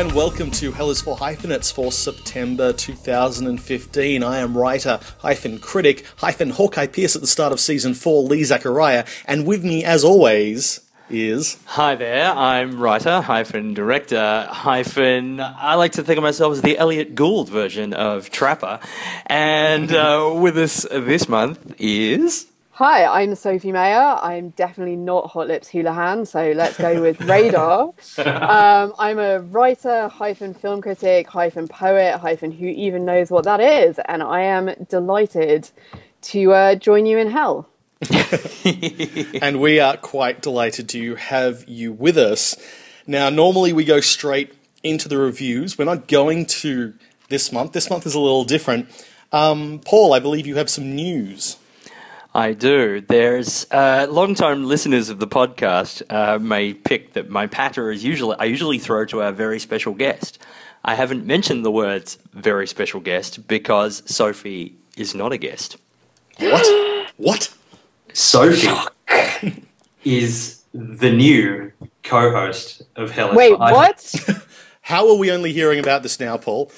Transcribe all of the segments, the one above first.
And welcome to Hell is for Hyphenates for September 2015. I am writer, hyphen critic, hyphen Hawkeye Pierce at the start of season 4, Lee Zachariah, and with me as always is. Hi there, I'm writer, hyphen director, hyphen. I like to think of myself as the Elliot Gould version of Trapper. And uh, with us this month is. Hi, I'm Sophie Mayer. I'm definitely not Hot Lips Houlihan, so let's go with Radar. um, I'm a writer, hyphen film critic, hyphen poet, hyphen who even knows what that is, and I am delighted to uh, join you in hell. and we are quite delighted to have you with us. Now, normally we go straight into the reviews. We're not going to this month. This month is a little different. Um, Paul, I believe you have some news. I do. There's uh, long-time listeners of the podcast uh, may pick that my patter is usually I usually throw to our very special guest. I haven't mentioned the words "very special guest" because Sophie is not a guest. What? what? Sophie is the new co-host of Hell. Wait, what? How are we only hearing about this now, Paul?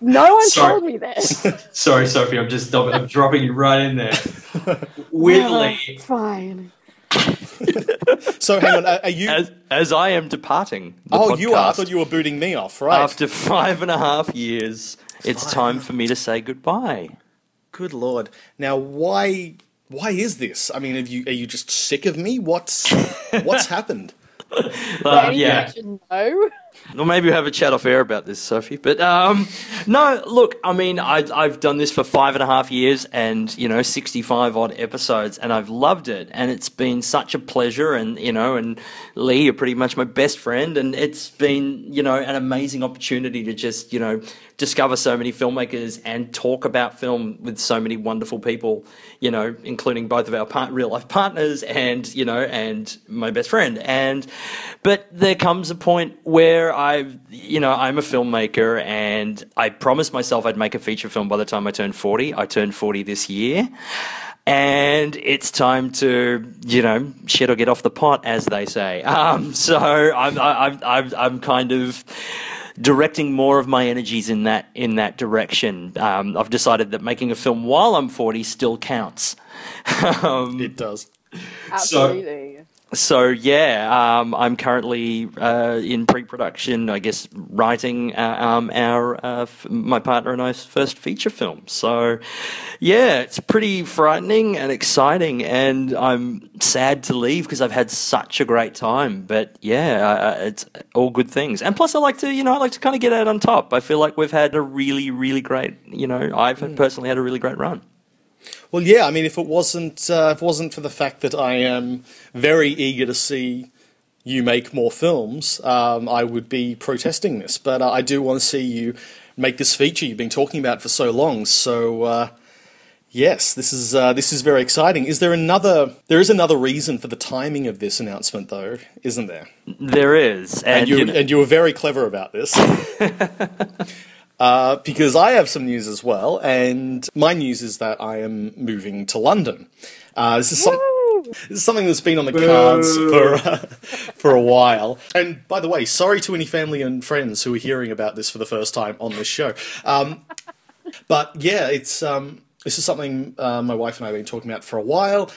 No one Sorry. told me this. Sorry, Sophie. I'm just I'm dropping you right in there. Weirdly, oh, fine. so hang on, are you as, as I am departing? oh, you are. I thought you were booting me off, right? After five and a half years, it's time for me to say goodbye. Good lord! Now, why? Why is this? I mean, are you are you just sick of me? What's what's happened? Uh, yeah. No. Well, maybe we'll have a chat off air about this, Sophie. But um, no, look, I mean, I, I've done this for five and a half years and, you know, 65 odd episodes, and I've loved it. And it's been such a pleasure. And, you know, and Lee, you're pretty much my best friend. And it's been, you know, an amazing opportunity to just, you know, discover so many filmmakers and talk about film with so many wonderful people, you know, including both of our part- real life partners and, you know, and my best friend. And, but there comes a point where I, you know, I'm a filmmaker and I promised myself I'd make a feature film by the time I turned 40. I turned 40 this year. And it's time to, you know, shit or get off the pot, as they say. Um, so I'm, I'm, I'm, I'm kind of, directing more of my energies in that in that direction. Um, I've decided that making a film while I'm 40 still counts. um, it does. Absolutely. So, so yeah, um, I'm currently uh, in pre-production. I guess writing uh, um, our uh, f- my partner and I's first feature film. So yeah, it's pretty frightening and exciting, and I'm sad to leave because I've had such a great time. But yeah, it's all good things, and plus I like to you know I like to kind of get out on top. I feel like we've had a really really great you know I've mm. personally had a really great run. Well, yeah. I mean, if it wasn't uh, if it wasn't for the fact that I am very eager to see you make more films, um, I would be protesting this. But uh, I do want to see you make this feature you've been talking about for so long. So. Uh, yes, this is uh, this is very exciting. Is there another? There is another reason for the timing of this announcement, though, isn't there? There is, and, and you, you and you were very clever about this. Uh, because I have some news as well, and my news is that I am moving to London. Uh, this is some. This is something that's been on the cards for uh, for a while. And by the way, sorry to any family and friends who are hearing about this for the first time on this show. Um, but yeah, it's um, this is something uh, my wife and I have been talking about for a while.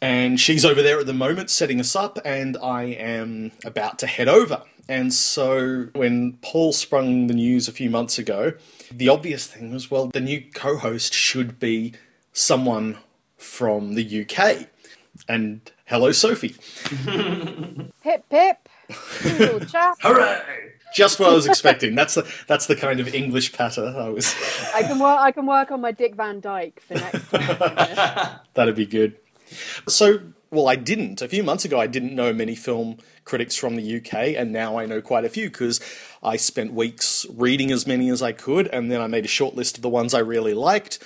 And she's over there at the moment setting us up, and I am about to head over. And so when Paul sprung the news a few months ago, the obvious thing was well, the new co host should be someone from the UK. And hello, Sophie. pip, pip. Hooray! Just what I was expecting. That's the that's the kind of English patter I was. I can work. I can work on my Dick Van Dyke for next time. That'd be good. So well, I didn't. A few months ago, I didn't know many film critics from the UK, and now I know quite a few because I spent weeks reading as many as I could, and then I made a short list of the ones I really liked,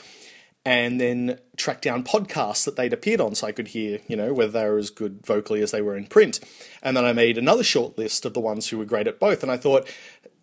and then tracked down podcasts that they'd appeared on so I could hear, you know, whether they were as good vocally as they were in print. And then I made another short list of the ones who were great at both, and I thought,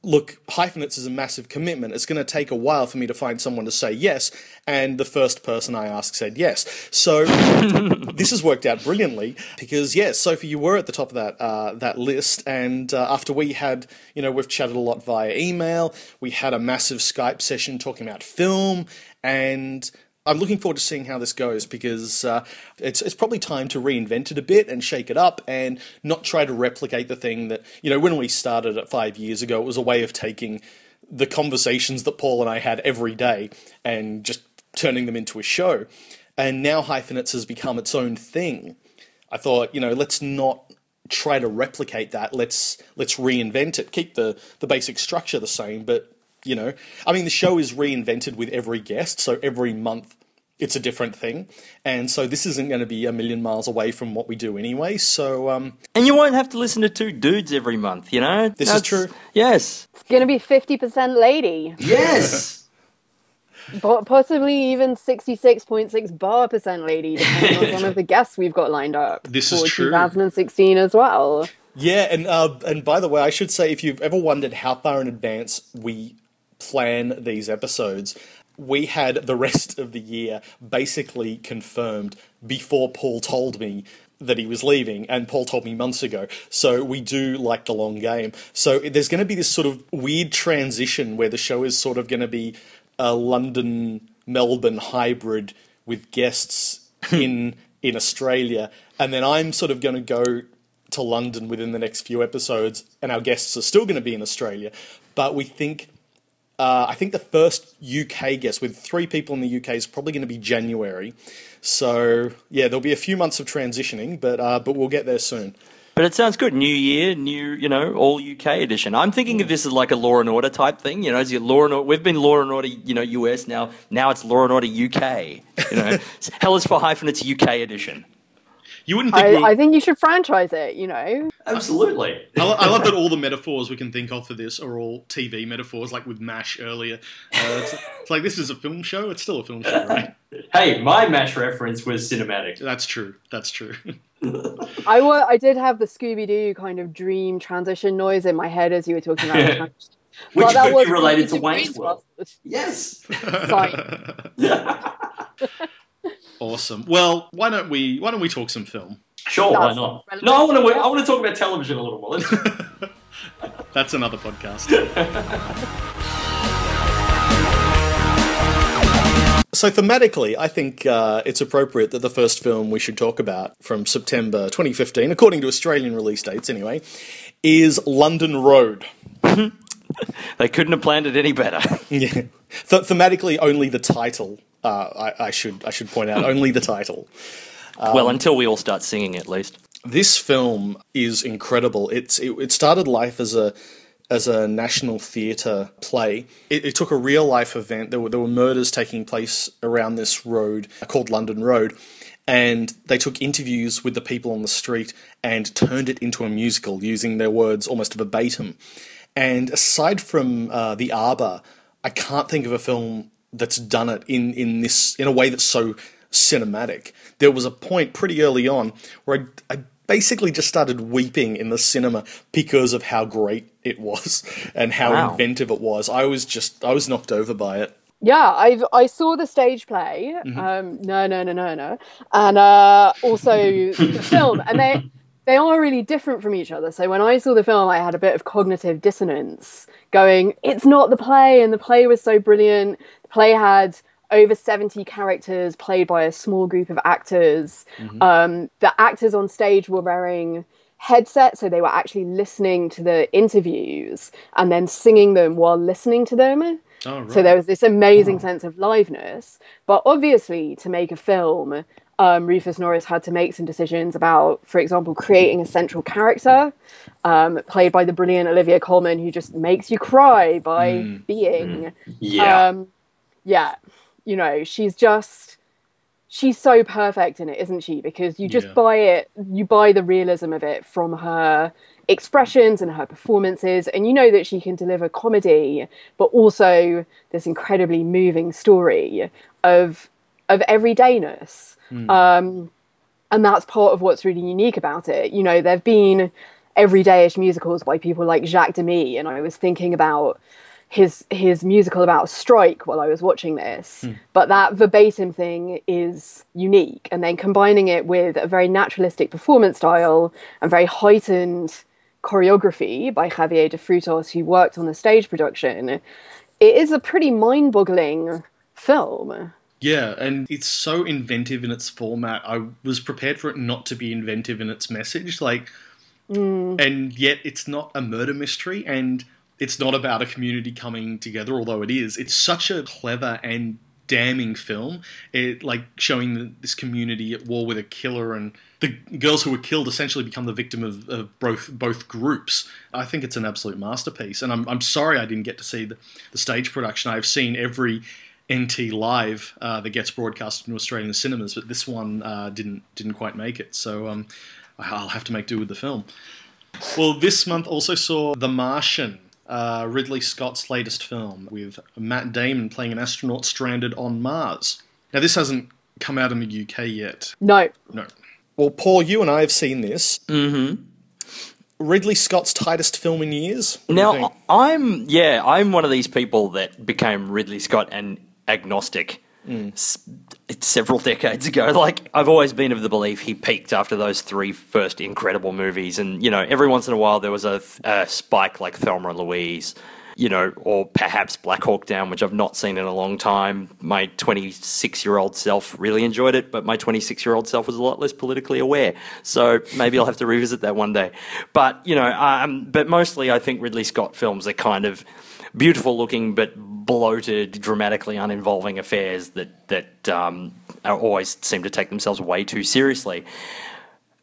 look, hyphenates is a massive commitment. It's going to take a while for me to find someone to say yes. And the first person I asked said yes. So this has worked out brilliantly because, yes, Sophie, you were at the top of that uh, that list. And uh, after we had, you know, we've chatted a lot via email, we had a massive Skype session talking about film and I'm looking forward to seeing how this goes because uh, it's it's probably time to reinvent it a bit and shake it up and not try to replicate the thing that you know when we started it five years ago it was a way of taking the conversations that Paul and I had every day and just turning them into a show. And now hyphenates has become its own thing. I thought you know let's not try to replicate that. Let's let's reinvent it. Keep the the basic structure the same but you know i mean the show is reinvented with every guest so every month it's a different thing. And so this isn't going to be a million miles away from what we do anyway. So, um, and you won't have to listen to two dudes every month, you know? This That's, is true. Yes. It's going to be 50% lady. Yes. Possibly even 66.6 bar percent lady, depending on some of the guests we've got lined up. This is true. 2016 as well. Yeah, and uh, and by the way, I should say if you've ever wondered how far in advance we plan these episodes, we had the rest of the year basically confirmed before Paul told me that he was leaving, and Paul told me months ago. So we do like the long game. So there's going to be this sort of weird transition where the show is sort of going to be a London Melbourne hybrid with guests in in Australia, and then I'm sort of going to go to London within the next few episodes, and our guests are still going to be in Australia. But we think uh, I think the first UK guest with three people in the UK is probably going to be January. So yeah, there'll be a few months of transitioning, but uh, but we'll get there soon. But it sounds good. New year, new, you know, all UK edition. I'm thinking of this as like a Law and Order type thing. You know, as Law and Order, we've been Law and Order, you know, US now. Now it's Law and Order UK. You know, Hell is for hyphen. It's UK edition. You wouldn't think. I, we... I, think you should franchise it. You know. Absolutely. I, I, love that all the metaphors we can think of for this are all TV metaphors, like with Mash earlier. Uh, it's, it's, like this is a film show. It's still a film show, right? hey, my Mash reference was cinematic. That's true. That's true. I wa- I did have the Scooby Doo kind of dream transition noise in my head as you were talking about. Which well, could be related to Wayne's World. Yes. Awesome. Well, why don't we why don't we talk some film? Sure, why not? No, I want to I want to talk about television a little more. That's another podcast. so thematically, I think uh, it's appropriate that the first film we should talk about from September 2015, according to Australian release dates anyway, is London Road. they couldn't have planned it any better. yeah. Th- thematically, only the title uh, I, I, should I should point out only the title. Um, well, until we all start singing, at least. This film is incredible. It's it, it started life as a as a national theatre play. It, it, took a real life event. There were there were murders taking place around this road called London Road, and they took interviews with the people on the street and turned it into a musical using their words almost verbatim. And aside from uh, the Arbor, I can't think of a film that's done it in in this in a way that's so cinematic. There was a point pretty early on where I, I basically just started weeping in the cinema because of how great it was and how wow. inventive it was. I was just I was knocked over by it. Yeah, I've I saw the stage play. Mm-hmm. Um, no, no, no, no, no, and uh, also the film, and they they are really different from each other. So when I saw the film, I had a bit of cognitive dissonance, going, "It's not the play," and the play was so brilliant. The play had over 70 characters played by a small group of actors. Mm-hmm. Um, the actors on stage were wearing headsets, so they were actually listening to the interviews and then singing them while listening to them. Oh, right. So there was this amazing oh. sense of liveness. But obviously, to make a film, um, Rufus Norris had to make some decisions about, for example, creating a central character um, played by the brilliant Olivia Colman, who just makes you cry by mm. being. Mm. Yeah. Um, yeah. You know, she's just. She's so perfect in it, isn't she? Because you just yeah. buy it, you buy the realism of it from her expressions and her performances, and you know that she can deliver comedy, but also this incredibly moving story of of everydayness Mm. Um, and that's part of what's really unique about it. You know, there've been everydayish musicals by people like Jacques Demy, and I was thinking about his his musical about strike while I was watching this. But that verbatim thing is unique, and then combining it with a very naturalistic performance style and very heightened choreography by Javier de Frutos, who worked on the stage production, it is a pretty mind-boggling film. Yeah, and it's so inventive in its format. I was prepared for it not to be inventive in its message, like, mm. and yet it's not a murder mystery, and it's not about a community coming together. Although it is, it's such a clever and damning film. It like showing the, this community at war with a killer, and the girls who were killed essentially become the victim of, of both both groups. I think it's an absolute masterpiece, and I'm I'm sorry I didn't get to see the, the stage production. I've seen every NT live uh, that gets broadcast in Australian cinemas, but this one uh, didn't didn't quite make it. So um, I'll have to make do with the film. Well, this month also saw The Martian, uh, Ridley Scott's latest film, with Matt Damon playing an astronaut stranded on Mars. Now, this hasn't come out in the UK yet. No, No. Well, Paul, you and I have seen this. Mm-hmm. Ridley Scott's tightest film in years. What Now. I'm yeah, I'm one of these people that became Ridley Scott and agnostic s- several decades ago. Like I've always been of the belief he peaked after those three first incredible movies, and you know, every once in a while there was a, a spike like Thelma and Louise. You know, or perhaps Black Hawk Down, which I've not seen in a long time. My 26 year old self really enjoyed it, but my 26 year old self was a lot less politically aware. So maybe I'll have to revisit that one day. But, you know, um, but mostly I think Ridley Scott films are kind of beautiful looking but bloated, dramatically uninvolving affairs that that um, always seem to take themselves way too seriously.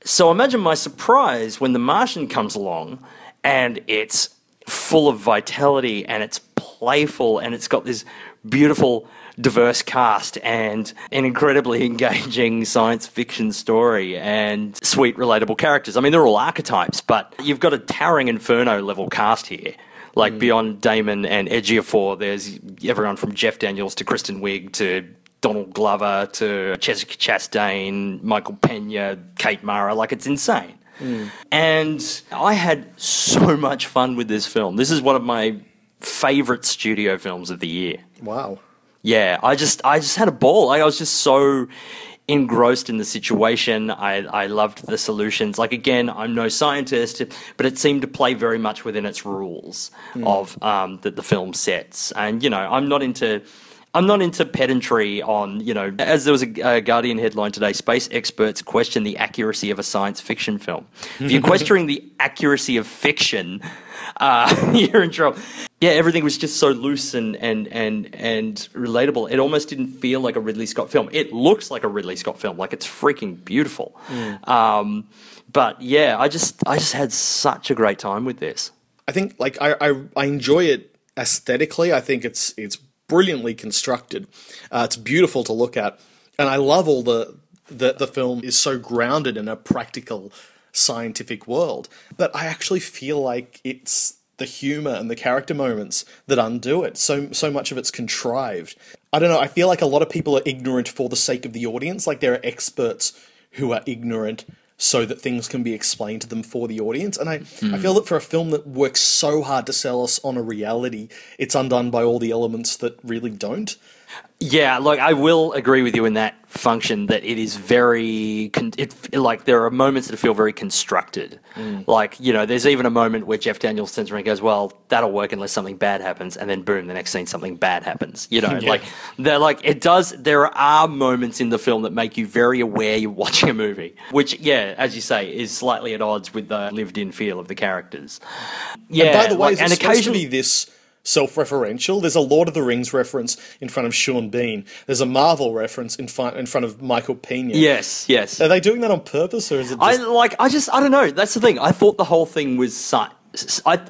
So imagine my surprise when The Martian comes along and it's full of vitality and it's playful and it's got this beautiful diverse cast and an incredibly engaging science fiction story and sweet relatable characters. I mean they're all archetypes, but you've got a towering inferno level cast here. Like mm. beyond Damon and Ejiofor, there's everyone from Jeff Daniels to Kristen Wiig to Donald Glover to Jessica Chastain, Michael Pena, Kate Mara. Like it's insane. Mm. And I had so much fun with this film. This is one of my favorite studio films of the year. wow. Yeah, I just I just had a ball. Like, I was just so engrossed in the situation. I I loved the solutions. Like again, I'm no scientist, but it seemed to play very much within its rules of um, that the film sets. And you know, I'm not into. I'm not into pedantry on, you know, as there was a, a Guardian headline today, space experts question the accuracy of a science fiction film. If you're questioning the accuracy of fiction, uh, you're in trouble. Yeah, everything was just so loose and, and and and relatable. It almost didn't feel like a Ridley Scott film. It looks like a Ridley Scott film, like it's freaking beautiful. Um, but yeah, I just I just had such a great time with this. I think like I, I I enjoy it aesthetically. I think it's it's brilliantly constructed. Uh, it's beautiful to look at, and I love all the the the film is so grounded in a practical scientific world. But I actually feel like it's the humor and the character moments that undo it. So so much of it's contrived. I don't know. I feel like a lot of people are ignorant for the sake of the audience. Like there are experts who are ignorant so that things can be explained to them for the audience. And I, hmm. I feel that for a film that works so hard to sell us on a reality, it's undone by all the elements that really don't. Yeah, like I will agree with you in that function that it is very con- it like there are moments that feel very constructed. Mm. Like you know, there's even a moment where Jeff Daniels turns around and goes, "Well, that'll work unless something bad happens," and then boom, the next scene something bad happens. You know, Yeah. like they're like it does. There are moments in the film that make you very aware you're watching a movie, which yeah, as you say, is slightly at odds with the lived-in feel of the characters. Yeah, And by the way, like, is it and occasionally this self-referential? There's a Lord of the Rings reference in front of Sean Bean. There's a Marvel reference in front in front of Michael Pena. yes, yes. Are they doing that on purpose, or is it I like. I just. I don't know. That's the thing. I thought the whole thing was. I,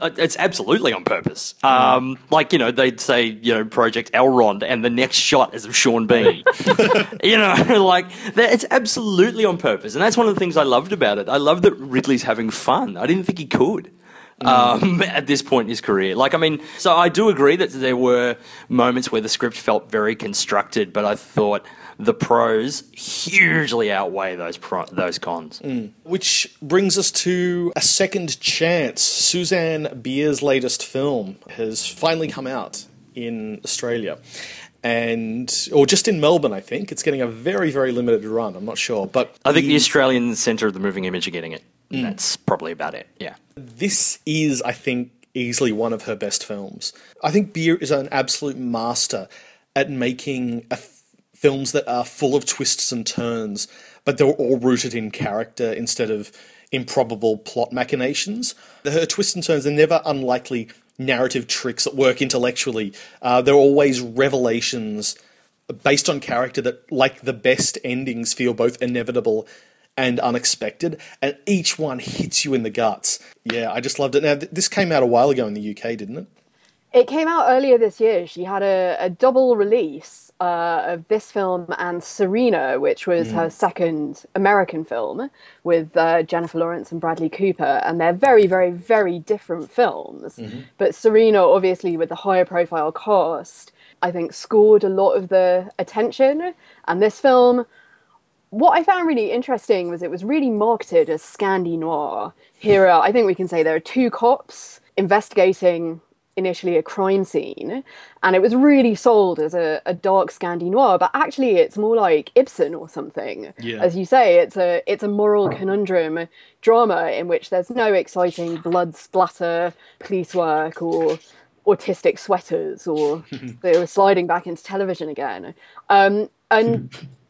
I, it's absolutely on purpose. Um, like you know, they'd say you know Project Elrond, and the next shot is of Sean Bean. you know, like that, it's absolutely on purpose, and that's one of the things I loved about it. I love that Ridley's having fun. I didn't think he could. Um, at this point in his career. Like, I mean, so I do agree that there were moments where the script felt very constructed, but I thought the pros hugely outweigh those pro- those cons. Which brings us to A Second Chance. Susanne Bier's latest film has finally come out in Australia. And, or just in Melbourne, I think. It's getting a very, very limited run. I'm not sure. But I think the Australian Centre of the Moving Image are getting it. That's probably about it. Yeah. this is, I think, easily one of her best films. I think Bier is an absolute master at making a f- films that are full of twists and turns, but they're all rooted in character instead of improbable plot machinations. Her twists and turns are never unlikely narrative tricks that work intellectually. Uh, they're always revelations based on character that, like the best endings, feel both inevitable and unexpected, and each one hits you in the guts. Yeah, I just loved it. Now, th- this came out a while ago in the UK, didn't it? It came out earlier this year. She had a, a double release uh, of this film and Serena, which was her second American film with uh, Jennifer Lawrence and Bradley Cooper. And they're very, very, very different films. But Serena, obviously, with the higher profile cast, I think scored a lot of the attention. And this film, what I found really interesting was it was really marketed as Scandi Noir. Here, are, I think we can say there are two cops investigating initially a crime scene, and it was really sold as a, a dark Scandi Noir, but actually it's more like Ibsen or something. Yeah. As you say, it's a it's a moral conundrum drama in which there's no exciting blood splatter, police work, or autistic sweaters, or they were sliding back into television again. Um, and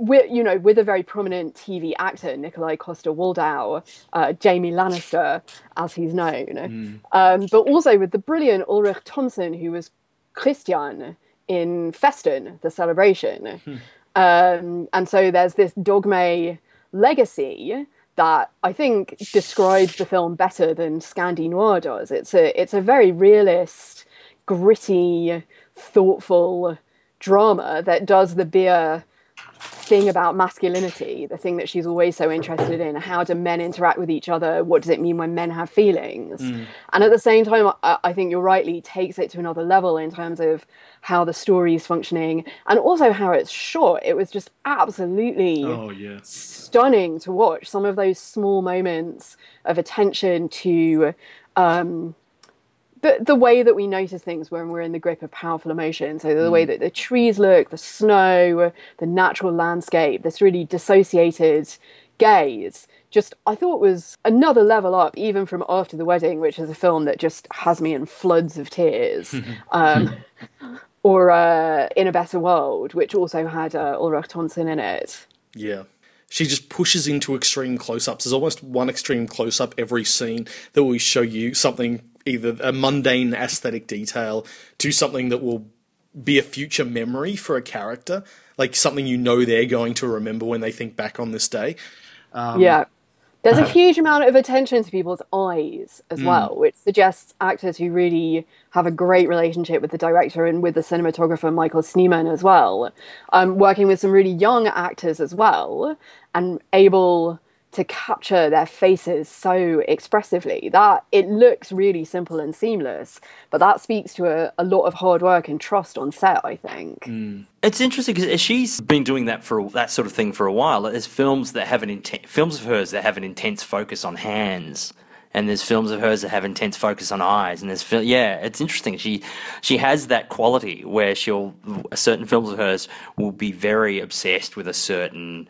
with you know with a very prominent TV actor Nikolai Coster-Waldau, uh, Jamie Lannister as he's known, um, but also with the brilliant Ulrich Thomsen who was Christian in Festen, the celebration, um, and so there's this dogme legacy that I think describes the film better than Scandi Noir does. It's a it's a very realist, gritty, thoughtful drama that does the Bier thing about masculinity, the thing that she's always so interested in. How do men interact with each other? What does it mean when men have feelings? And at the same time, I, I think you're rightly takes it to another level in terms of how the story is functioning and also how it's shot. It was just absolutely yeah. stunning to watch. Some of those small moments of attention to um, the the way that we notice things when we're in the grip of powerful emotion. So the way that the trees look, the snow, the natural landscape, this really dissociated gaze. Just I thought was another level up, even from After the Wedding, which is a film that just has me in floods of tears. um, or uh, In a Better World, which also had uh, Ulrich Thomsen in it. Yeah. She just pushes into extreme close ups. There's almost one extreme close up every scene that will show you something, either a mundane aesthetic detail to something that will be a future memory for a character, like something you know they're going to remember when they think back on this day. yeah. There's a huge amount of attention to people's eyes as well, which suggests actors who really have a great relationship with the director and with the cinematographer Michael Snyman as well, um, working with some really young actors as well, and able to capture their faces so expressively that it looks really simple and seamless. But that speaks to a, a lot of hard work and trust on set, I think. Mm. It's interesting because she's been doing that for that sort of thing for a while. There's films that have an inten- films of hers that have an intense focus on hands, and there's films of hers that have intense focus on eyes. And there's fil- yeah, it's interesting. She she has that quality where she'll certain films of hers will be very obsessed with a certain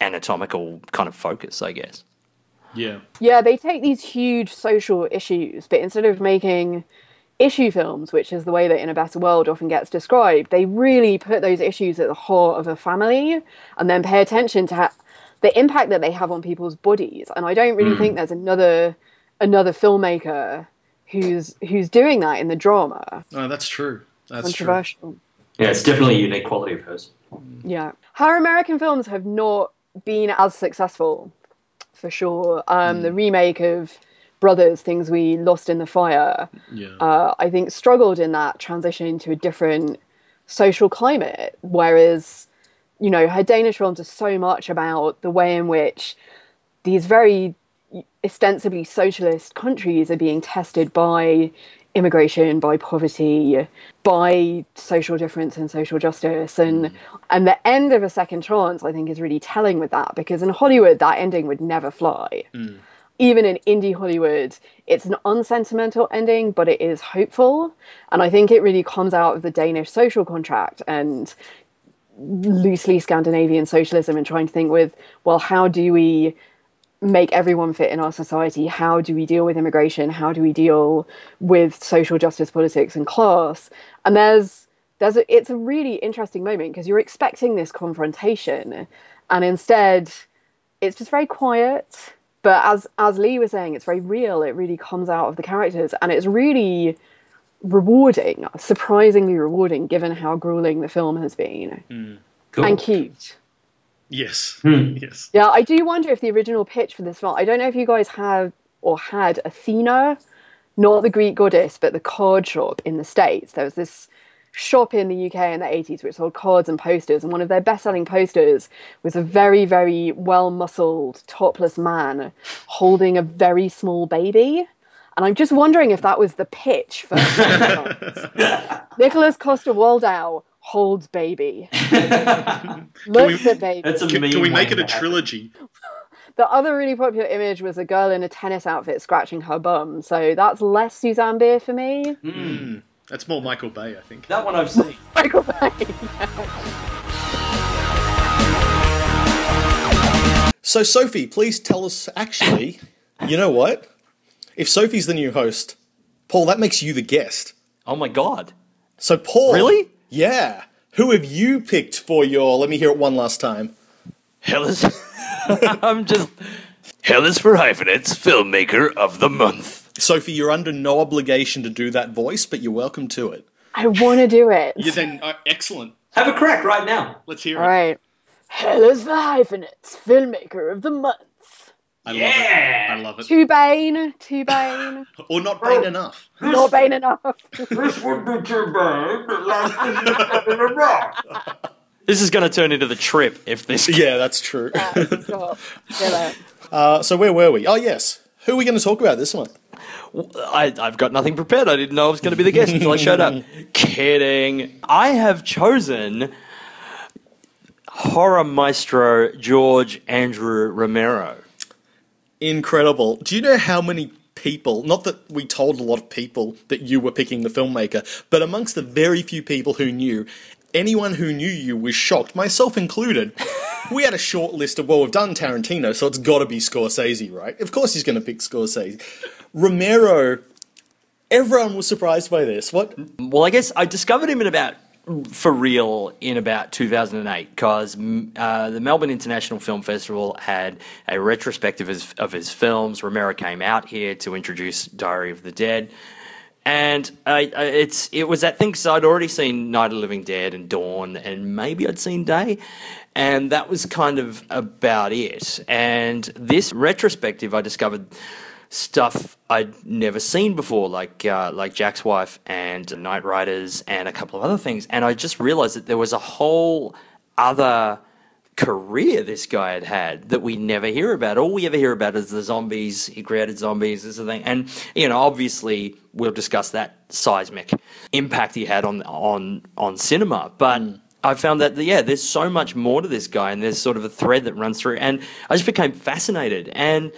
anatomical kind of focus, I guess. Yeah. Yeah, they take these huge social issues, but instead of making issue films, which is the way that In a Better World often gets described, they really put those issues at the heart of a family and then pay attention to ha- the impact that they have on people's bodies. And I don't really hmm. think there's another another filmmaker who's who's doing that in the drama. Oh, that's true. That's true. Controversial. Yeah, it's definitely a unique quality of hers. Hmm. Yeah. Her American films have not been as successful, for sure. Um, The remake of Brothers, Things We Lost in the Fire, Yeah. uh, I think struggled in that transition to a different social climate. Whereas, you know, her Danish films are so much about the way in which these very ostensibly socialist countries are being tested by immigration, by poverty, by social difference and social justice. And mm. and the end of a second chance, I think, is really telling with that because in Hollywood that ending would never fly. Mm. Even in indie Hollywood, it's an unsentimental ending, but it is hopeful. And I think it really comes out of the Danish social contract and loosely Scandinavian socialism and trying to think with, well, how do we make everyone fit in our society? How do we deal with immigration? How do we deal with social justice politics and class? And there's there's a, it's a really interesting moment because you're expecting this confrontation, and instead, it's just very quiet. But as as Lee was saying, it's very real. It really comes out of the characters, and it's really rewarding, surprisingly rewarding, given how grueling the film has been mm. Cool. and cute. Yes. Hmm. Yes. Yeah, I do wonder if the original pitch for this film, I don't know if you guys have or had Athena, not the Greek goddess, but the card shop in the States. There was this shop in the UK in the 80s which sold cards and posters, and one of their best selling posters was a very, very well muscled, topless man holding a very small baby. And I'm just wondering if that was the pitch for Nicholas Coster-Waldau holds baby. Looks at baby. That's a Can, meme can we make it a trilogy? The other really popular image was a girl in a tennis outfit scratching her bum. So that's less Susanne Bier for me. Hmm. That's more Michael Bay, I think. That one I've seen. Michael Bay. So, Sophie, please tell us actually, you know what? If Sophie's the new host, Paul, that makes you the guest. Oh my god. So, Paul. Really? Yeah. Who have you picked for your. Let me hear it one last time. Hell is. I'm just. Hell is for hyphenates, filmmaker of the month. Sophie, you're under no obligation to do that voice, but you're welcome to it. I want to do it. Yeah, then, uh, excellent. Have a crack right now. Let's hear All it. right. Hellas the Hyphenates, filmmaker of the month. I Yeah. love it. I love it. Too Bane, too Bane, Or not Bane enough. not Bane enough. This would be too Bane, but like in a rock. This is going to turn into the trip if this. Yeah, that's true. Stop. Kill. Uh, so, where were we? Oh, yes. Who are we going to talk about this month? I, I've got nothing prepared. I didn't know I was going to be the guest until I showed up. Kidding. I have chosen horror maestro George Andrew Romero. Incredible. Do you know how many people, not that we told a lot of people that you were picking the filmmaker, but amongst the very few people who knew, anyone who knew you was shocked, myself included. we had a short list of, well, we've done Tarantino, so it's got to be Scorsese, right? Of course he's going to pick Scorsese. Romero, everyone was surprised by this. What? Well, I guess I discovered him in about for real in about 2008 because uh, the Melbourne International Film Festival had a retrospective of his, of his films. Romero came out here to introduce Diary of the Dead. And uh, it's it was that thing because I'd already seen Night of the Living Dead and Dawn, and maybe I'd seen Day, and that was kind of about it. And this retrospective, I discovered stuff I'd never seen before, like uh, like Jack's Wife and Knightriders and a couple of other things. And I just realized that there was a whole other career this guy had had that we never hear about. All we ever hear about is the zombies. He created zombies, this is the thing. And you know, obviously, we'll discuss that seismic impact he had on on on cinema, but. I found that yeah, there's so much more to this guy, and there's sort of a thread that runs through, and I just became fascinated. And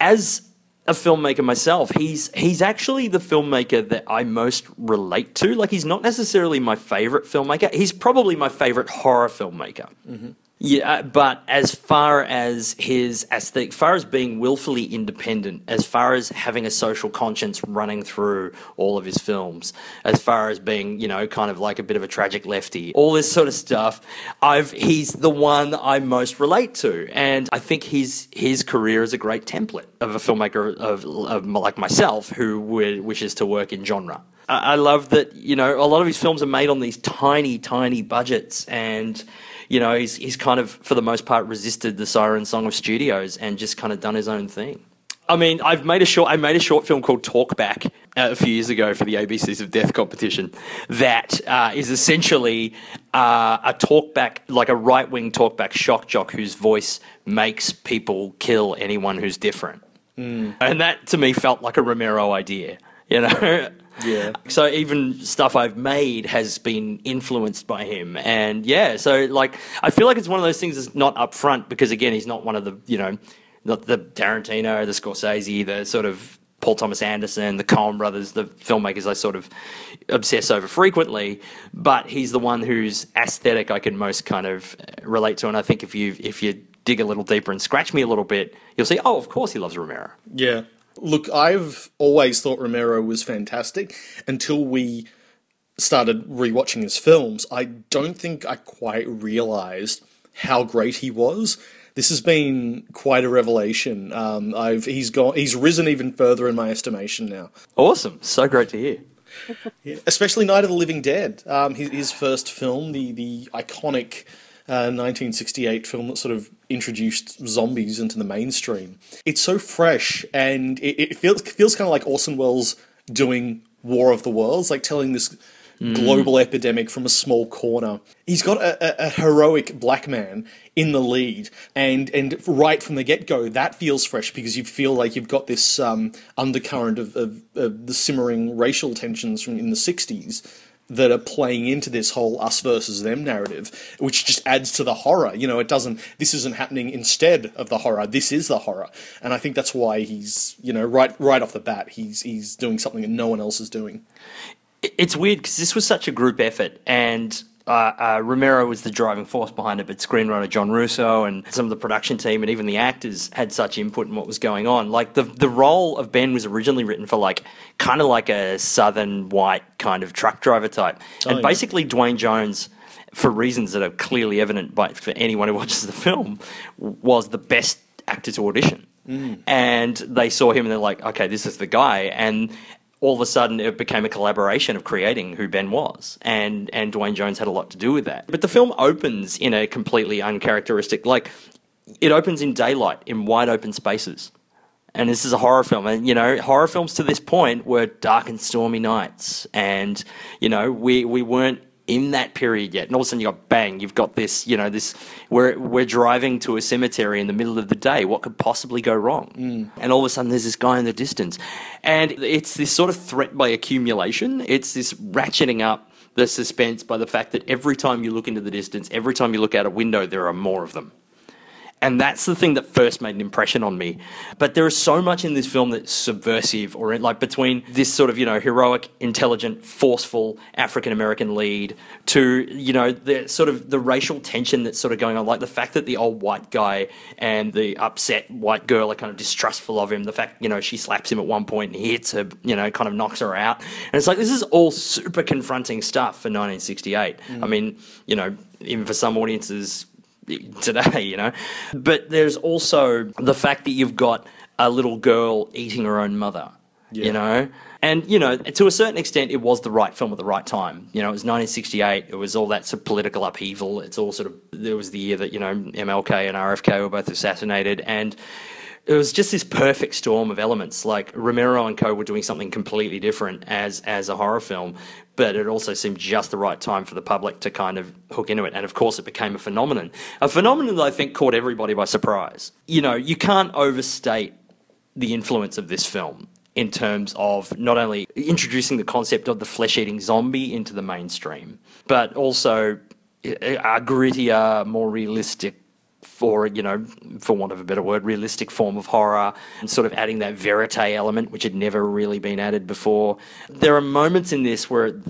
as a filmmaker myself, he's he's actually the filmmaker that I most relate to. Like he's not necessarily my favorite filmmaker. He's probably my favorite horror filmmaker. Mm-hmm. Yeah, uh, but as far as his aesthetic, far as being willfully independent, as far as having a social conscience running through all of his films, as far as being, you know, kind of like a bit of a tragic lefty, all this sort of stuff, I've he's the one I most relate to, and I think his his career is a great template of a filmmaker of, of like myself who wishes to work in genre. I I love that you know a lot of his films are made on these tiny, tiny budgets, and you know he's he's kind of for the most part resisted the siren song of studios and just kind of done his own thing. I mean, I've made a short. I made a short film called Talkback uh, a few years ago for the ABCs of Death competition. That uh, is essentially uh, a talkback, like a right wing talkback shock jock whose voice makes people kill anyone who's different. and that to me felt like a Romero idea. You know. Yeah. So even stuff I've made has been influenced by him, and yeah, so like I feel like it's one of those things that's not upfront because again he's not one of the you know not the Tarantino, the Scorsese, the sort of Paul Thomas Anderson, the Coen brothers, the filmmakers I sort of obsess over frequently, but he's the one whose aesthetic I can most kind of relate to, and I think if you if you dig a little deeper and scratch me a little bit, you'll see, oh, of course he loves Romero. Yeah. Look, I've always thought Romero was fantastic until we started rewatching his films. I don't think I quite realized how great he was. This has been quite a revelation. Um, I've he's gone he's risen even further in my estimation now. Awesome, so great to hear. Especially Night of the Living Dead, um, his, his first film, the the iconic uh, 1968 film that sort of introduced zombies into the mainstream. It's so fresh, and it, it feels feels kind of like Orson Welles doing War of the Worlds, like telling this global epidemic from a small corner. He's got a, a, a heroic black man in the lead, and and right from the get go, that feels fresh because you feel like you've got this um, undercurrent of, of, of the simmering racial tensions from in the '60s that are playing into this whole us versus them narrative, which just adds to the horror. You know, it doesn't. This isn't happening instead of the horror. This is the horror, and I think that's why he's you know right right off the bat he's he's doing something that no one else is doing. It's weird because this was such a group effort, and uh, uh, Romero was the driving force behind it, but screenwriter John Russo and some of the production team and even the actors had such input in what was going on. Like the the role of Ben was originally written for like kind of like a southern white kind of truck driver type, and yeah. basically Duane Jones. For reasons that are clearly evident by, for anyone who watches the film, was the best actor to audition. And they saw him and they're like, okay, this is the guy. And all of a sudden it became a collaboration of creating who Ben was, and and Duane Jones had a lot to do with that. But the film opens in a completely uncharacteristic, like it opens in daylight in wide open spaces. And this is a horror film, and you know, horror films to this point were dark and stormy nights, and you know, we we weren't in that period yet. And all of a sudden, you got bang, you've got this, you know, this. We're we're driving to a cemetery in the middle of the day. What could possibly go wrong? Mm. And all of a sudden, there's this guy in the distance, and it's this sort of threat by accumulation. It's this ratcheting up the suspense by the fact that every time you look into the distance, every time you look out a window, there are more of them. And that's the thing that first made an impression on me. But there is so much in this film that's subversive, or like between this sort of, you know, heroic, intelligent, forceful African American lead to, you know, the sort of the racial tension that's sort of going on. Like the fact that the old white guy and the upset white girl are kind of distrustful of him. The fact, you know, she slaps him at one point and he hits her, you know, kind of knocks her out. And it's like, this is all super confronting stuff for 1968. Mm. I mean, you know, even for some audiences, today, you know. But there's also the fact that you've got a little girl eating her own mother, Yeah. you know. And you know, to a certain extent, it was the right film at the right time. You know, it was 1968. It was all that sort of political upheaval. It's all sort of there was the year that you know MLK and RFK were both assassinated, and it was just this perfect storm of elements. Like Romero and Co were doing something completely different as as a horror film, but it also seemed just the right time for the public to kind of hook into it. And of course, it became a phenomenon. A phenomenon that I think caught everybody by surprise. You know, you can't overstate the influence of this film in terms of not only introducing the concept of the flesh eating zombie into the mainstream, but also a a grittier, more realistic for you know, for want of a better word, realistic form of horror, and sort of adding that verite element, which had never really been added before. There are moments in this where,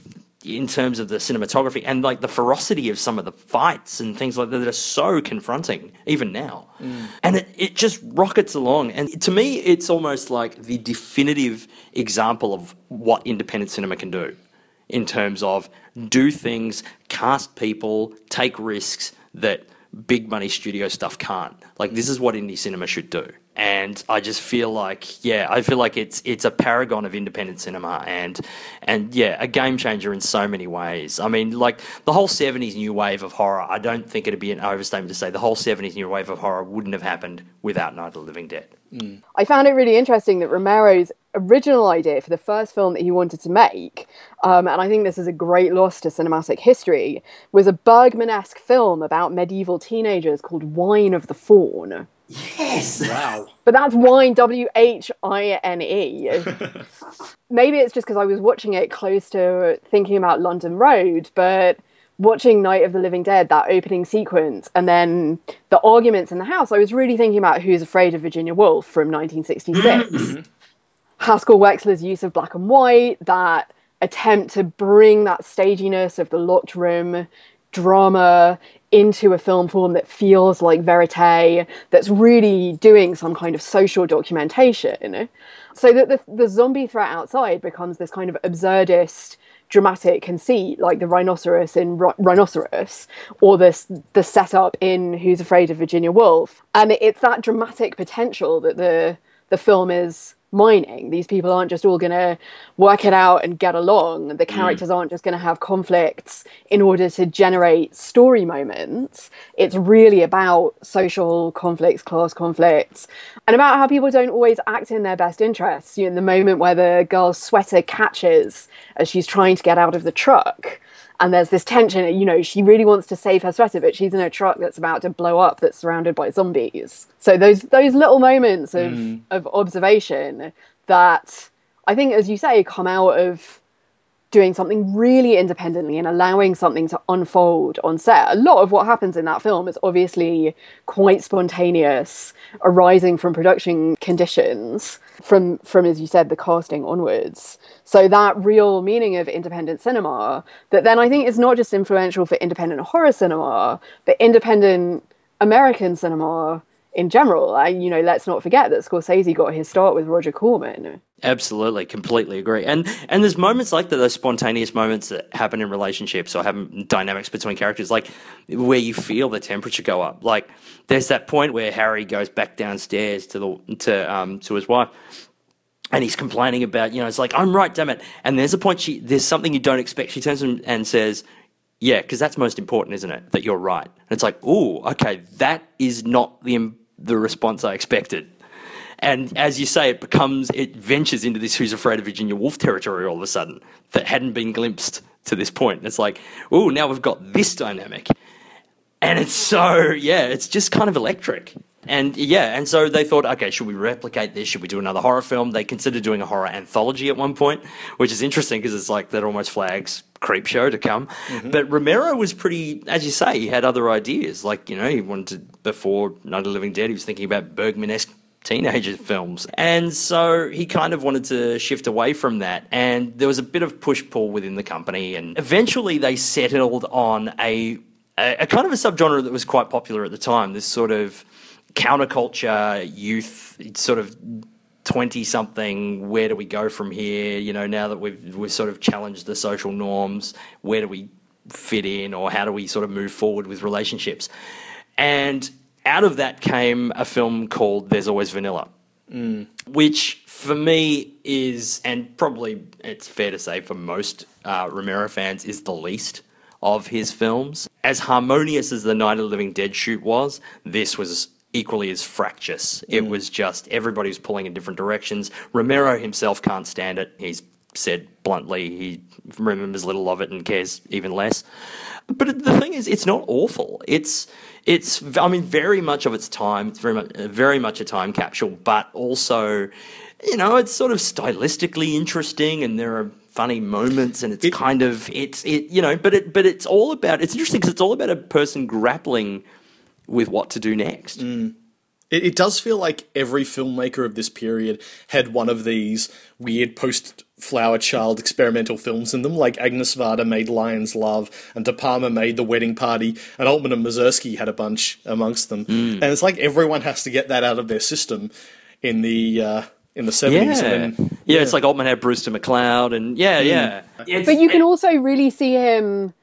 in terms of the cinematography and like the ferocity of some of the fights and things like that, that are so confronting even now, mm. and it, it just rockets along. And to me, it's almost like the definitive example of what independent cinema can do in terms of do things, cast people, take risks that big money studio stuff can't. Like this is what indie cinema should do. And I just feel like, yeah, I feel like it's it's a paragon of independent cinema and and yeah, a game changer in so many ways. I mean, like the whole seventies new wave of horror, I don't think it'd be an overstatement to say the whole seventies new wave of horror wouldn't have happened without Night of the Living Dead. Mm. I found it really interesting that Romero's original idea for the first film that he wanted to make, um, and I think this is a great loss to cinematic history, was a Bergman esque film about medieval teenagers called Whine of the Fawn. Yes. Wow. But that's wine, W H I N E. Maybe it's just because I was watching it close to thinking about London Road, but watching Night of the Living Dead, that opening sequence, and then the arguments in the house, I was really thinking about Who's Afraid of Virginia Woolf from 1966. Haskell Wexler's use of black and white, that attempt to bring that staginess of the locked room drama into a film form that feels like verite, that's really doing some kind of social documentation. So that the, the zombie threat outside becomes this kind of absurdist dramatic conceit like the rhinoceros in Ri- rhinoceros or this the setup in who's afraid of virginia woolf and it's that dramatic potential that the the film is mining. These people aren't just all going to work it out and get along. The mm. characters aren't just going to have conflicts in order to generate story moments. It's really about social conflicts class conflicts and about how people don't always act in their best interests. You know the moment where the girl's sweater catches as she's trying to get out of the truck and there's this tension you know she really wants to save her sweater but she's in a truck that's about to blow up that's surrounded by zombies. So those those little moments of hmm. of observation that i think as you say come out of doing something really independently and allowing something to unfold on set. A lot of what happens in that film is obviously quite spontaneous, arising from production conditions, from from as you said, the casting onwards. So that real meaning of independent cinema that then I think is not just influential for independent horror cinema, but independent American cinema in general. I, you know, let's not forget that Scorsese got his start with Roger Corman. Absolutely, completely agree. And and there's moments like that, those spontaneous moments that happen in relationships or happen dynamics between characters, like where you feel the temperature go up. Like there's that point where Harry goes back downstairs to the to um to his wife. And he's complaining about, you know, it's like, I'm right, damn it. And there's a point she there's something you don't expect. She turns and, says, Yeah, because that's most important, isn't it? That you're right. And it's like, ooh, okay, that is not the the response I expected. And as you say, it becomes, it ventures into this Who's Afraid of Virginia Woolf territory all of a sudden that hadn't been glimpsed to this point. It's like, oh, now we've got this dynamic. And it's so, yeah, it's just kind of electric. And yeah, and so they thought, okay, should we replicate this? Should we do another horror film? They considered doing a horror anthology at one point, which is interesting because it's like that almost flags Creepshow to come. Mm-hmm. But Romero was pretty, as you say, he had other ideas. Like, you know, he wanted to, before Night of the Living Dead, he was thinking about Bergman esque teenager films. And so he kind of wanted to shift away from that. And there was a bit of push pull within the company. And eventually they settled on a, a, a kind of a subgenre that was quite popular at the time this sort of counterculture youth, sort of 20 something where do we go from here? You know now that we've we've sort of challenged the social norms where do we fit in or how do we sort of move forward with relationships? And out of that came a film called there's always vanilla which for me is and probably it's fair to say for most uh, romero fans is the least of his films. As harmonious as the night of the living dead shoot was this was equally as fractious. It mm. was just everybody was pulling in different directions. Romero himself can't stand it. He's said bluntly he remembers little of it and cares even less. But the thing is, it's not awful. It's it's I mean very much of its time. It's very much very much a time capsule, but also, you know, it's sort of stylistically interesting, and there are funny moments, and it's kind of it's it you know, but it but it's all about it's interesting because it's all about a person grappling with what to do next. Mm. It, it does feel like every filmmaker of this period had one of these weird post Flower Child experimental films in them. Like Agnes Varda made Lion's Love, and De Palma made The Wedding Party, and Altman and Mazursky had a bunch amongst them. Mm. And it's like everyone has to get that out of their system in the uh, in the seventies. Yeah. And then, yeah, it's like Altman had Brewster McCloud, and yeah, mm. yeah. It's- But you can also really see him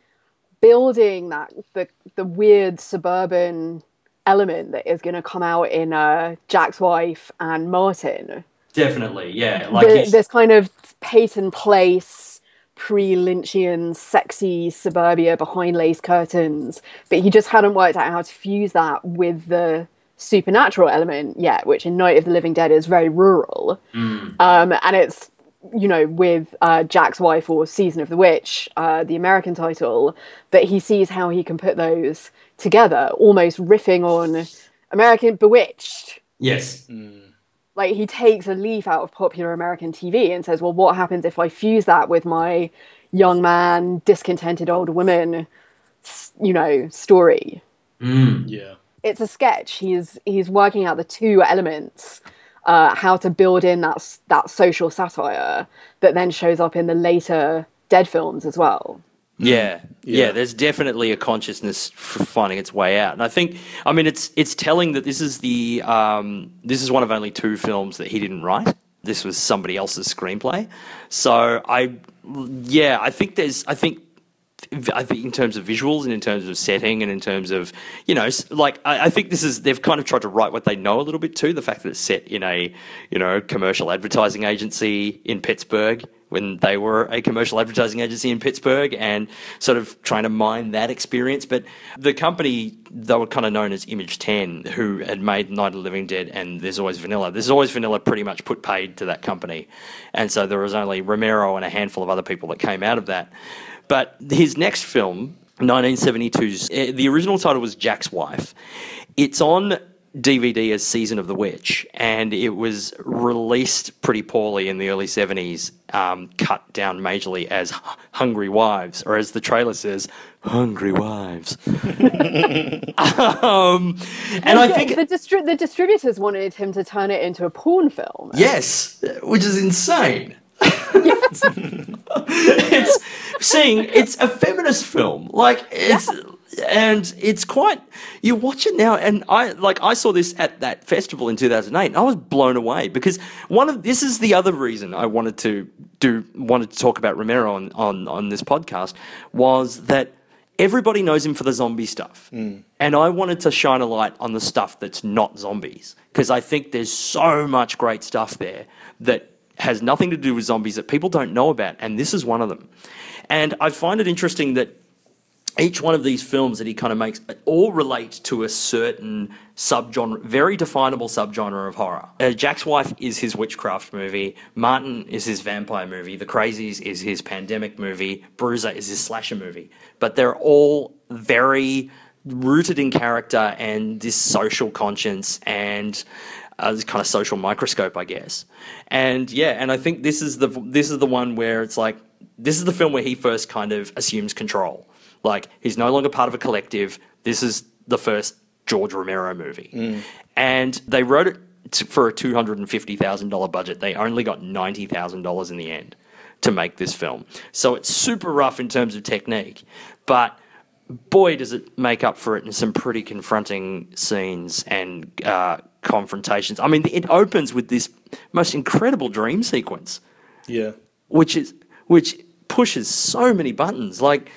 building that the the weird suburban element that is going to come out in uh, Jack's wife and Martin. Definitely, yeah. Like The- this kind of Peyton Place, pre-Lynchian, sexy suburbia behind lace curtains, but he just hadn't worked out how to fuse that with the supernatural element yet, which in Night of the Living Dead is very rural. Um, and it's you know with uh, Jack's wife or Season of the Witch, uh, the American title, that he sees how he can put those together, almost riffing on American Bewitched. Yes. Like he takes a leaf out of popular American TV and says, "Well, what happens if I fuse that with my young man, discontented older woman, you know, story?" Mm. Yeah. It's a sketch. He's he's working out the two elements, uh, how to build in that that social satire that then shows up in the later Dead films as well. Yeah, yeah. Yeah. There's definitely a consciousness f- finding its way out, and I think, I mean, it's it's telling that this is the um, this is one of only two films that he didn't write. This was somebody else's screenplay. So I, yeah, I think there's, I think. I think in terms of visuals and in terms of setting and in terms of you know like I, I think this is they've kind of tried to write what they know a little bit too the fact that it's set in a you know commercial advertising agency in Pittsburgh when they were a commercial advertising agency in Pittsburgh and sort of trying to mine that experience. But the company they were kind of known as Image 10 who had made Night of the Living Dead and There's Always Vanilla. There's Always Vanilla pretty much put paid to that company. And so there was only Romero and a handful of other people that came out of that but his next film, 1972's, eh, the original title was Jack's Wife. It's on DVD as Season of the Witch, and it was released pretty poorly in the early 70s, um, cut down majorly as Hungry Wives, or as the trailer says, Hungry Wives. um, and I think. the, distri- the distributors wanted him to turn it into a porn film. Yes, which is insane. It's seeing it's a feminist film, like it's and it's quite. You watch it now, and I like I saw this at that festival in two thousand eight, and I was blown away because one of this is the other reason I wanted to do wanted to talk about Romero on on on this podcast was that everybody knows him for the zombie stuff. Mm. And I wanted to shine a light on the stuff that's not zombies because I think there's so much great stuff there that has nothing to do with zombies that people don't know about. And this is one of them. And I find it interesting that each one of these films that he kind of makes all relate to a certain subgenre, very definable subgenre of horror. Uh, Jack's Wife is his witchcraft movie. Martin is his vampire movie. The Crazies is his pandemic movie. Bruiser is his slasher movie. But they're all very rooted in character and this social conscience and uh, this kind of social microscope, I guess. And yeah, and I think this is the this is the one where it's like this is the film where he first kind of assumes control. Like he's no longer part of a collective. This is the first George Romero movie, and they wrote it for a two hundred and fifty thousand dollar budget. They only got ninety thousand dollars in the end to make this film. So it's super rough in terms of technique, but boy, does it make up for it in some pretty confronting scenes and uh, confrontations. I mean, it opens with this most incredible dream sequence Yeah. which is which pushes so many buttons. Like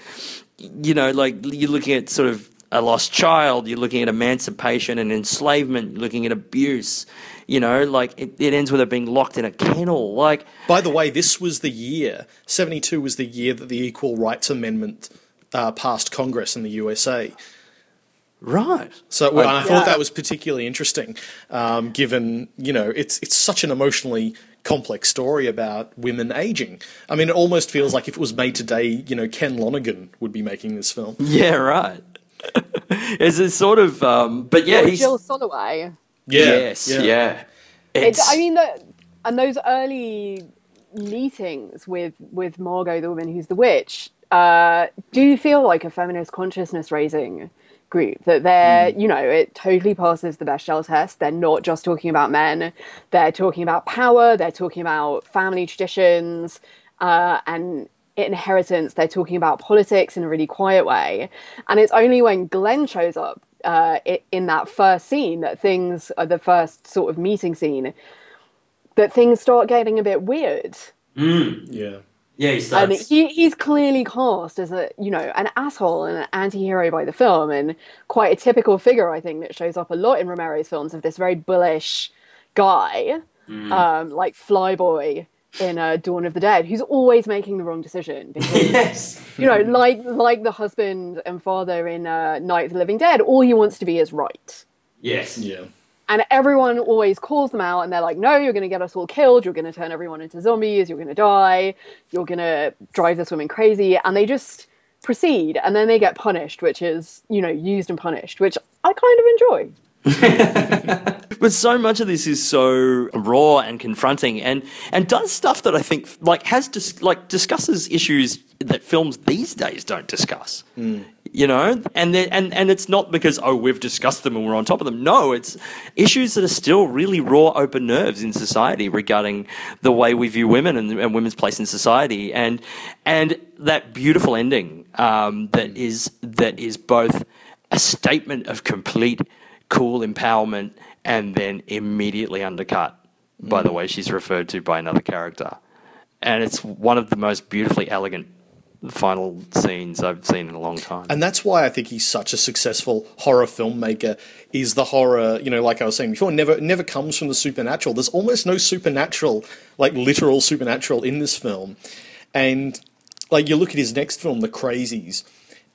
you know, like you're looking at sort of a lost child, you're looking at emancipation and enslavement, you're looking at abuse. You know, like it, it ends with her being locked in a kennel. Like By the way, this was the year, 72 was the year that the Equal Rights Amendment uh, passed Congress in the USA. Right. So well, and I Yeah. thought that was particularly interesting, um, given, you know, it's, it's such an emotionally complex story about women aging. I mean, it almost feels like if it was made today, you know, Ken Lonergan would be making this film. Yeah, right. it's a sort of um but yeah, Or he's Jill Soloway. yes, yeah. It's, It's, I mean, the, and those early meetings with with Margot, the woman who's the witch, uh, do feel like a feminist consciousness raising group. That they're, you know, it totally passes the Bechdel test. They're not just talking about men. They're talking about power. They're talking about family traditions uh, and inheritance. They're talking about politics in a really quiet way. And it's only when Glenn shows up uh, in that first scene that things, uh, the first sort of meeting scene, that things start getting a bit weird. Mm. Yeah. Yeah, he And starts. he, he's clearly cast as a, you know, an asshole and an anti-hero by the film, and quite a typical figure, I think, that shows up a lot in Romero's films of this very bullish guy, um, like Flyboy in uh, Dawn of the Dead, who's always making the wrong decision because yes. you know, like like the husband and father in uh, Night of the Living Dead, all he wants to be is right. Yes. Yeah. And everyone always calls them out, and they're like, "No, you're going to get us all killed. You're going to turn everyone into zombies. You're going to die. You're going to drive this woman crazy." And they just proceed, and then they get punished, which is, you know, used and punished, which I kind of enjoy. but so much of this is so raw and confronting, and and does stuff that I think like has dis- like discusses issues that films these days don't discuss. You know, and then, and and it's not because oh we've discussed them and we're on top of them. No, it's issues that are still really raw, open nerves in society regarding the way we view women and, and women's place in society, and and that beautiful ending um, that is that is both a statement of complete cool empowerment and then immediately undercut by the mm. way she's referred to by another character. And it's one of the most beautifully elegant final scenes I've seen in a long time. And that's why I think he's such a successful horror filmmaker. Is the horror, you know, like I was saying before, never never comes from the supernatural. There's almost no supernatural, like literal supernatural in this film. And like you look at his next film, The Crazies,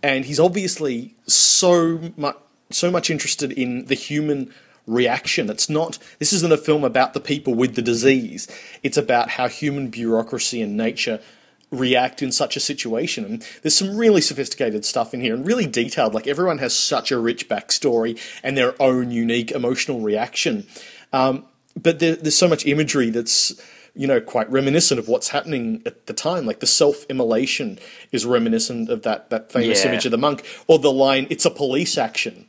and he's obviously so much so much interested in the human reaction. It's not this isn't a film about the people with the disease. It's about how human bureaucracy and nature react in such a situation. And there's some really sophisticated stuff in here and really detailed. Like everyone has such a rich backstory and their own unique emotional reaction. Um, but there, there's so much imagery that's you know quite reminiscent of what's happening at the time. Like the self-immolation is reminiscent of that that famous Yeah. image of the monk, or the line "It's a police action."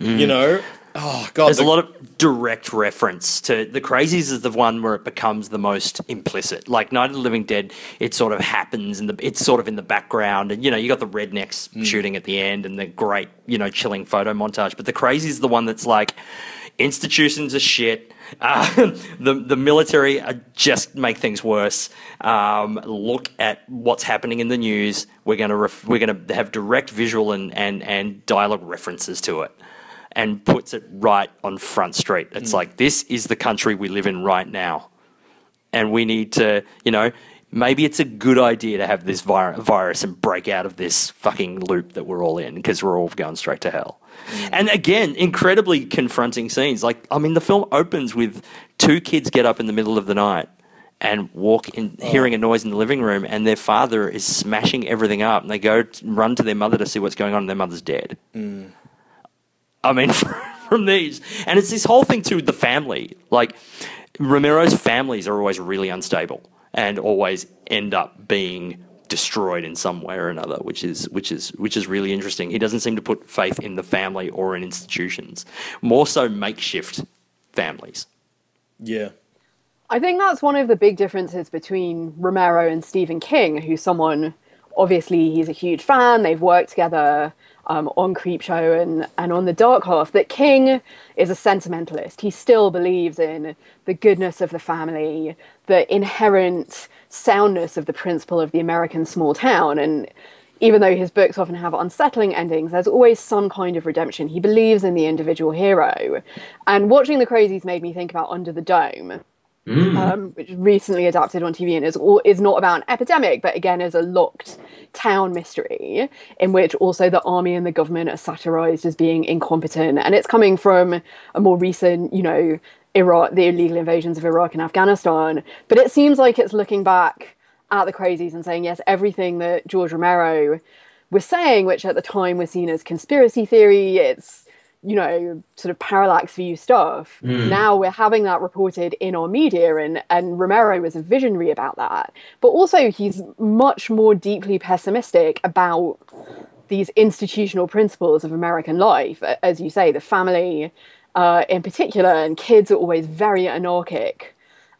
You know. Oh God! There's the- a lot of direct reference to the crazies is the one where it becomes the most implicit. Like Night of the Living Dead, it sort of happens and it's sort of in the background, and you know you got the rednecks shooting at the end and the great you know chilling photo montage. But the crazies is the one that's like institutions are shit. Uh, the the military are just make things worse. Um, look at what's happening in the news. We're gonna ref- we're gonna have direct visual and, and and dialogue references to it and puts it right on Front Street. It's mm. like, this is the country we live in right now. And we need to, you know, maybe it's a good idea to have this vir- virus and break out of this fucking loop that we're all in because we're all going straight to hell. Mm. And again, incredibly confronting scenes. Like, I mean, the film opens with two kids get up in the middle of the night and walk in, oh. hearing a noise in the living room, and their father is smashing everything up. And they go run to their mother to see what's going on, and their mother's dead. Mm. I mean, from these. And it's this whole thing too with the family. Like, Romero's families are always really unstable and always end up being destroyed in some way or another, which is which is which is really interesting. He doesn't seem to put faith in the family or in institutions, more so makeshift families. yeah. I think that's one of the big differences between Romero and Stephen King, who's someone obviously he's a huge fan. They've worked together um, on Creepshow and and on The Dark Half. That King is a sentimentalist. He still believes in the goodness of the family, the inherent soundness of the principle of the American small town, and even though his books often have unsettling endings, there's always some kind of redemption. He believes in the individual hero. And watching The Crazies made me think about Under the Dome, um, which recently adapted on TV and is is not about an epidemic, but again is a locked town mystery in which also the army and the government are satirized as being incompetent, and it's coming from a more recent, you know, Iraq, the illegal invasions of Iraq and Afghanistan. But it seems like it's looking back at the crazies and saying yes, everything that George Romero was saying, which at the time was seen as conspiracy theory, it's you know, sort of parallax view stuff. Now we're having that reported in our media, and, and Romero was a visionary about that. But also, he's much more deeply pessimistic about these institutional principles of American life. As you say, the family uh, in particular, and kids are always very anarchic.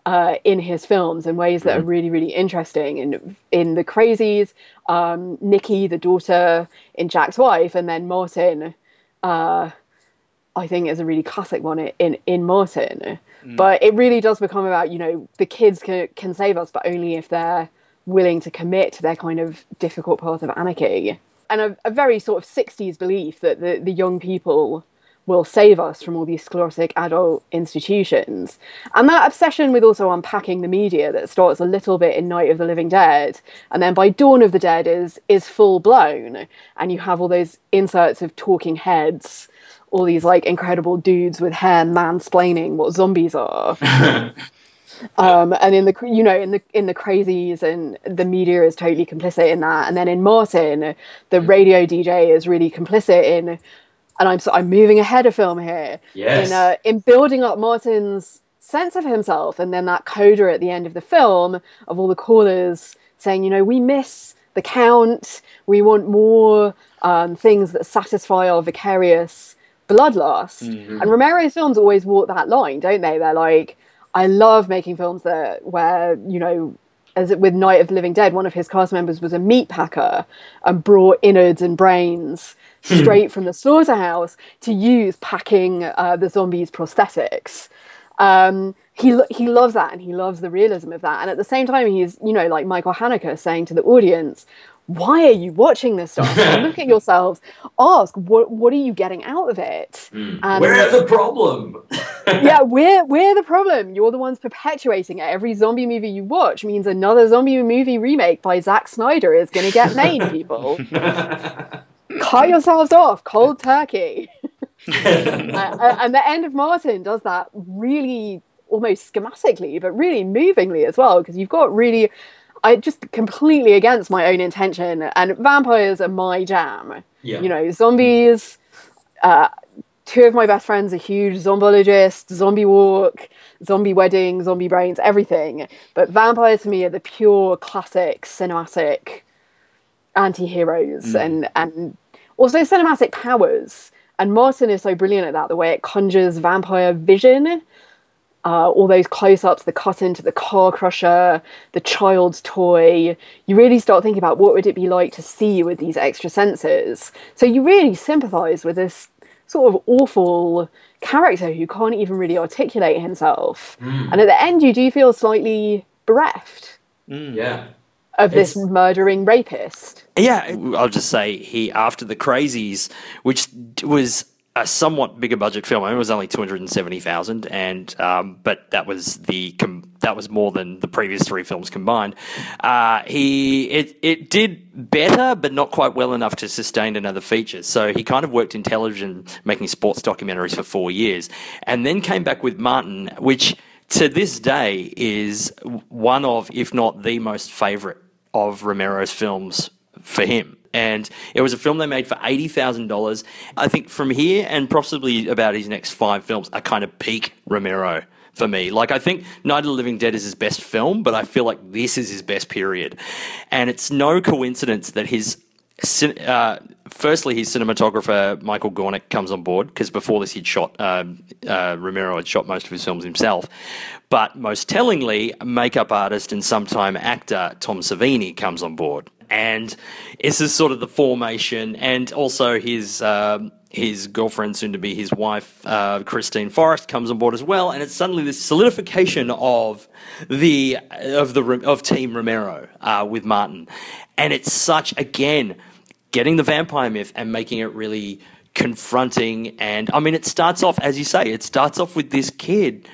Uh, in his films in ways that are really, really interesting. In in the Crazies, um, Nikki, the daughter, in Jack's wife, and then Martin, I think is a really classic one in in Martin. Mm. But it really does become about you know the kids can can save us, but only if they're willing to commit to their kind of difficult path of anarchy. And a, a very sort of '60s belief that the the young people will save us from all these sclerotic adult institutions. And that obsession with also unpacking the media that starts a little bit in Night of the Living Dead, and then by Dawn of the Dead is is full blown. And you have all those inserts of talking heads, all these like incredible dudes with hair mansplaining what zombies are. um, and in the you know in the in the crazies and the media is totally complicit in that. And then in martin the radio dj is really complicit in and I'm so I'm moving ahead of film here. Yes. in uh, in building up Martin's sense of himself, and then that coda at the end of the film of all the callers saying, you know, we miss the count, we want more um, things that satisfy our vicarious bloodlust. And Romero's films always walk that line, don't they? They're like, I love making films that where you know. As with Night of the Living Dead, one of his cast members was a meat packer and brought innards and brains straight from the slaughterhouse to use packing uh, the zombies' prosthetics. Um, he he loves that and he loves the realism of that. And at the same time, he's you know like Michael Haneke saying to the audience, "Why are you watching this stuff? Look at yourselves. Ask what what are you getting out of it? And- We're the problem. yeah, we're we're the problem. You're the ones perpetuating it. Every zombie movie you watch means another zombie movie remake by Zack Snyder is going to get made. People, cut yourselves off, cold turkey. Uh, uh, and the end of Martin does that really almost schematically, but really movingly as well, because you've got really. I just completely against my own intention, and vampires are my jam. Yeah. You know, zombies. Uh, two of my best friends are huge zombologists, zombie walk, zombie wedding, zombie brains, everything. But vampires to me are the pure classic cinematic anti-heroes and and also cinematic powers. And Martin is so brilliant at that, the way it conjures vampire vision. Uh, all those close-ups, the cut into the car crusher, the child's toy. You really start thinking about what would it be like to see you with these extra senses. So you really sympathise with this sort of awful character who can't even really articulate himself. And at the end, you do feel slightly bereft yeah. of this murdering rapist. Yeah, I'll just say he after the Crazies, which was a somewhat bigger budget film. I mean, it was only two hundred and seventy thousand, and um, but that was the com- that was more than the previous three films combined. Uh, he it it did better, but not quite well enough to sustain another feature. So he kind of worked in television, making sports documentaries for four years, and then came back with Martin, which to this day is one of, if not the most favorite of Romero's films for him. And it was a film they made for eighty thousand dollars. I think from here and possibly about his next five films are kind of peak Romero for me. Like I think Night of the Living Dead is his best film, but I feel like this is his best period. And it's no coincidence that his uh, firstly, his cinematographer Michael Gornick comes on board because before this he'd shot um, uh, Romero had shot most of his films himself. But most tellingly, makeup artist and sometime actor Tom Savini comes on board, and this is sort of the formation, and also his. Um, his girlfriend, soon to be his wife, uh, Christine Forrest, comes on board as well, and it's suddenly this solidification of the of the of Team Romero uh, with Martin, and it's such again getting the vampire myth and making it really confronting. And I mean, it starts off as you say, it starts off with this kid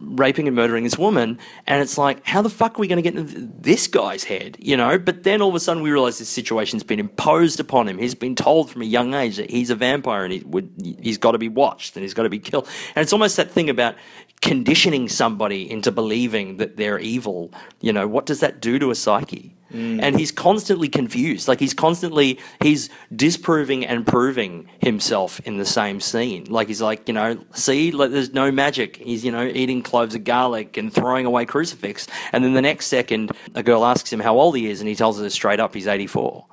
raping and murdering this woman, and it's like, how the fuck are we going to get into this guy's head, you know? But then all of a sudden we realize this situation's been imposed upon him. He's been told from a young age that he's a vampire and he would, he's got to be watched and he's got to be killed. And it's almost that thing about conditioning somebody into believing that they're evil. You know, what does that do to a psyche? Mm. And he's constantly confused. Like he's constantly he's disproving and proving himself in the same scene. Like he's like, you know, see, like there's no magic. He's, you know, eating cloves of garlic and throwing away crucifix. And then the next second a girl asks him how old he is and he tells her straight up he's 84.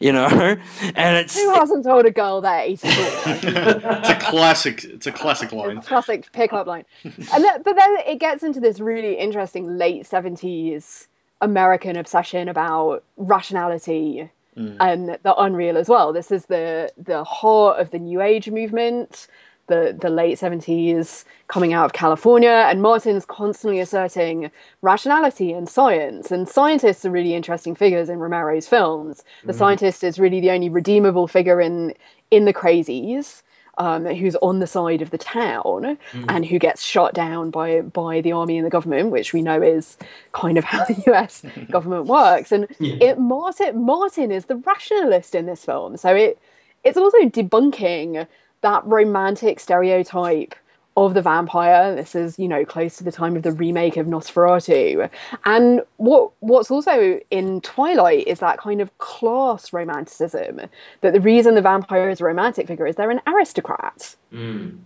You know? And it's Who hasn't told a girl they're 84? It's a classic. It's a classic line. Classic pickup line. And then, but then it gets into this really interesting late 70s American obsession about rationality mm. and the unreal as well. This is the the heart of the New Age movement, the the late 70s coming out of California, and Martin's constantly asserting rationality and science. And scientists are really interesting figures in Romero's films. The scientist is really the only redeemable figure in in the crazies um, who's on the side of the town and who gets shot down by by the army and the government, which we know is kind of how the U.S. government works. And it Martin Martin is the rationalist in this film, so it it's also debunking that romantic stereotype of the vampire. This is, you know, close to the time of the remake of Nosferatu. And what what's also in Twilight is that kind of class romanticism. That the reason the vampire is a romantic figure is they're an aristocrat. Mm.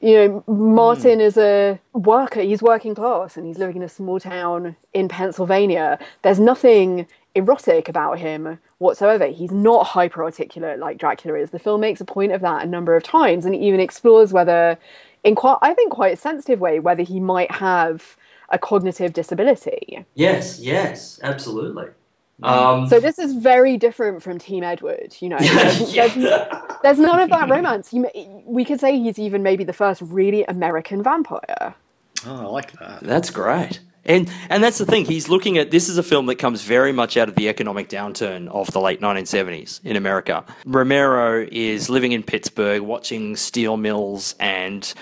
You know, Martin is a worker. He's working class and he's living in a small town in Pennsylvania. There's nothing erotic about him whatsoever. He's not hyper articulate like Dracula is. The film makes a point of that a number of times and it even explores whether, in quite, I think, quite a sensitive way, whether he might have a cognitive disability. Yes, yes, absolutely. Um, So this is very different from Team Edward. You know, there's, yeah. there's, there's none of that romance. He, ma- we could say he's even maybe the first really American vampire. Oh, I like that. That's great. And and that's the thing. He's looking at this is a film that comes very much out of the economic downturn of the late 1970s in America. Romero is living in Pittsburgh, watching steel mills and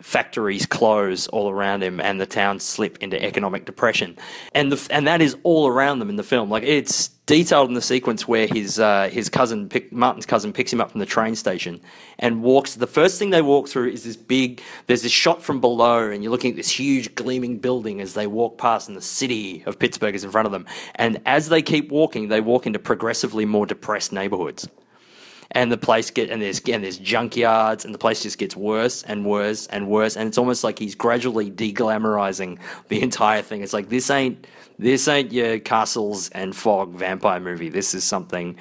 factories close all around him, and the town slip into economic depression. And the and that is all around them in the film. Like it's detailed in the sequence where his uh, his cousin pick, Martin's cousin picks him up from the train station and walks. The first thing they walk through is this big. There's this shot from below, and you're looking at this huge gleaming building as they walk past, and the city of Pittsburgh is in front of them. And as they keep walking, they walk into progressively more depressed neighborhoods. And the place get and there's and there's junkyards and the place just gets worse and worse and worse and it's almost like he's gradually deglamorizing the entire thing. It's like this ain't this ain't your castles and fog vampire movie. This is something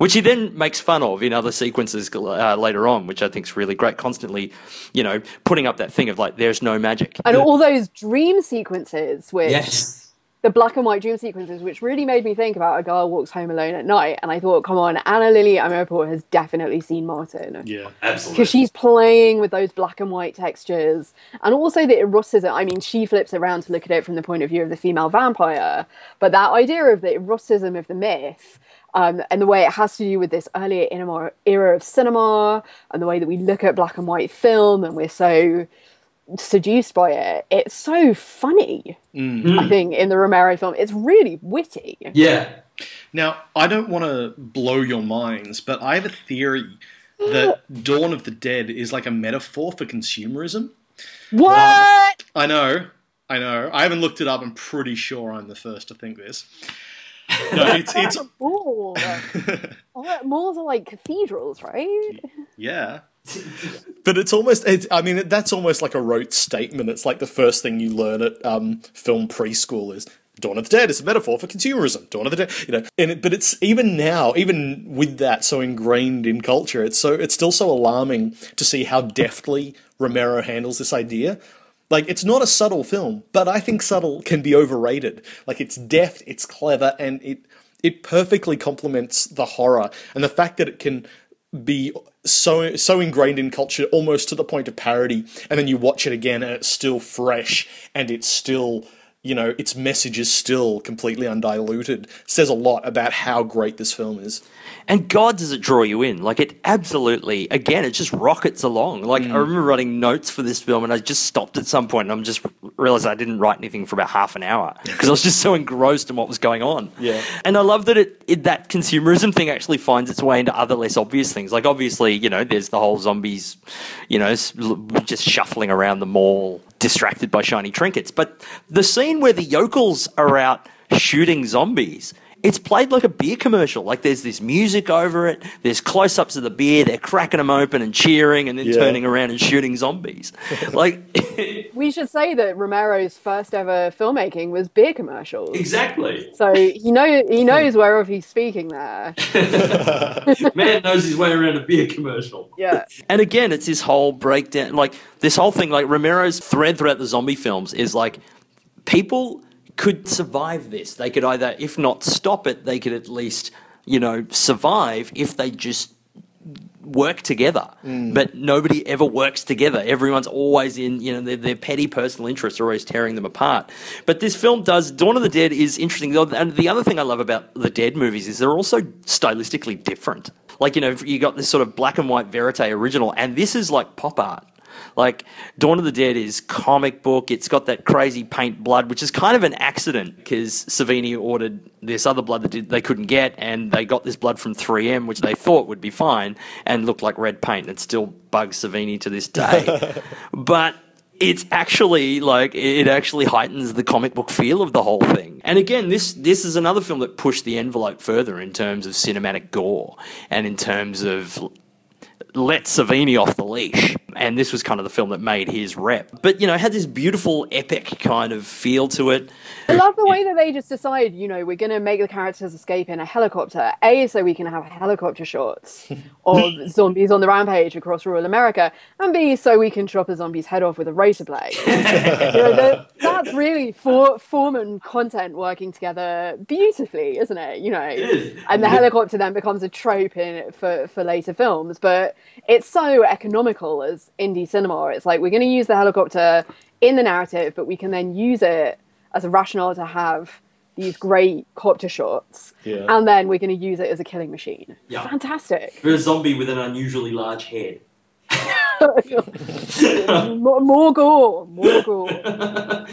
which he then makes fun of in other sequences uh, later on, which I think is really great. Constantly, you know, putting up that thing of like, there's no magic. And all those dream sequences, which yes. The black and white dream sequences, which really made me think about a girl walks home alone at night. And I thought, come on, Ana Lily Amirpour has definitely seen Martin. Yeah. Absolutely. Because she's playing with those black and white textures. And also the eroticism. I mean, she flips around to look at it from the point of view of the female vampire. But that idea of the eroticism of the myth um, and the way it has to do with this earlier era- era of cinema and the way that we look at black and white film and we're so seduced by it. It's so funny, mm. I think, in the Romero film. It's really witty. Yeah. Now, I don't want to blow your minds, but I have a theory that Dawn of the Dead is like a metaphor for consumerism. What? I know, I know. I haven't looked it up. I'm pretty sure I'm the first to think this. No, it's it's Mall. Oh, malls are like cathedrals, right? yeah. But it's almost, it's, I mean, that's almost like a rote statement. It's like the first thing you learn at um, film preschool is Dawn of the Dead is a metaphor for consumerism. Dawn of the Dead, you know. And it, but it's even now, even with that so ingrained in culture, it's so it's still so alarming to see how deftly Romero handles this idea. Like it's not a subtle film, but I think subtle can be overrated. Like it's deft, it's clever, and it it perfectly complements the horror and the fact that it can be so so ingrained in culture almost to the point of parody and then you watch it again and it's still fresh and it's still you know its message is still completely undiluted says a lot about how great this film is And God, does it draw you in? Like it absolutely, again, it just rockets along. Like I mm. remember writing notes for this film, and I just stopped at some point, and I'm just realized I didn't write anything for about half an hour because I was just so engrossed in what was going on. Yeah. And I love that it, it that consumerism thing actually finds its way into other less obvious things. Like obviously, you know, there's the whole zombies, you know, just shuffling around the mall, distracted by shiny trinkets. But the scene where the yokels are out shooting zombies. It's played like a beer commercial. Like there's this music over it. There's close-ups of the beer. They're cracking them open and cheering, and then Yeah. turning around and shooting zombies. like We should say that Romero's first ever filmmaking was beer commercials. Exactly. So he know he knows whereof he's speaking there. Man knows his way around a beer commercial. Yeah. And again, it's this whole breakdown, like this whole thing, like Romero's thread throughout the zombie films is like people could survive this. They could either, if not stop it, they could at least, you know, survive if they just work together. Mm. But nobody ever works together. Everyone's always in, you know, their, their petty personal interests are always tearing them apart. But this film does, Dawn of the Dead is interesting. And the other thing I love about the Dead movies is they're also stylistically different. Like, you know, you got this sort of black and white verite original, and this is like pop art. Like Dawn of the Dead is comic book. It's got that crazy paint blood, which is kind of an accident because Savini ordered this other blood that they couldn't get, and they got this blood from 3M, which they thought would be fine, and looked like red paint. It still bugs Savini to this day. but it's actually like it actually heightens the comic book feel of the whole thing. And again, this this is another film that pushed the envelope further in terms of cinematic gore and in terms of let Savini off the leash. And this was kind of the film that made his rep. But, you know, it had this beautiful, epic kind of feel to it. I love the way that they just decide, you know, we're going to make the characters escape in a helicopter. A, so we can have helicopter shots of zombies on the rampage across rural America. And B, so we can chop a zombie's head off with a razor blade. you know, that's really for, form and content working together beautifully, isn't it? You know, and the helicopter then becomes a trope in for, for later films. But it's so economical as indie cinema. It's like we're going to use the helicopter in the narrative, but we can then use it as a rationale to have these great copter shots, Yeah. and then we're going to use it as a killing machine. Yeah. Fantastic. For a zombie with an unusually large head. more, more gore, more gore.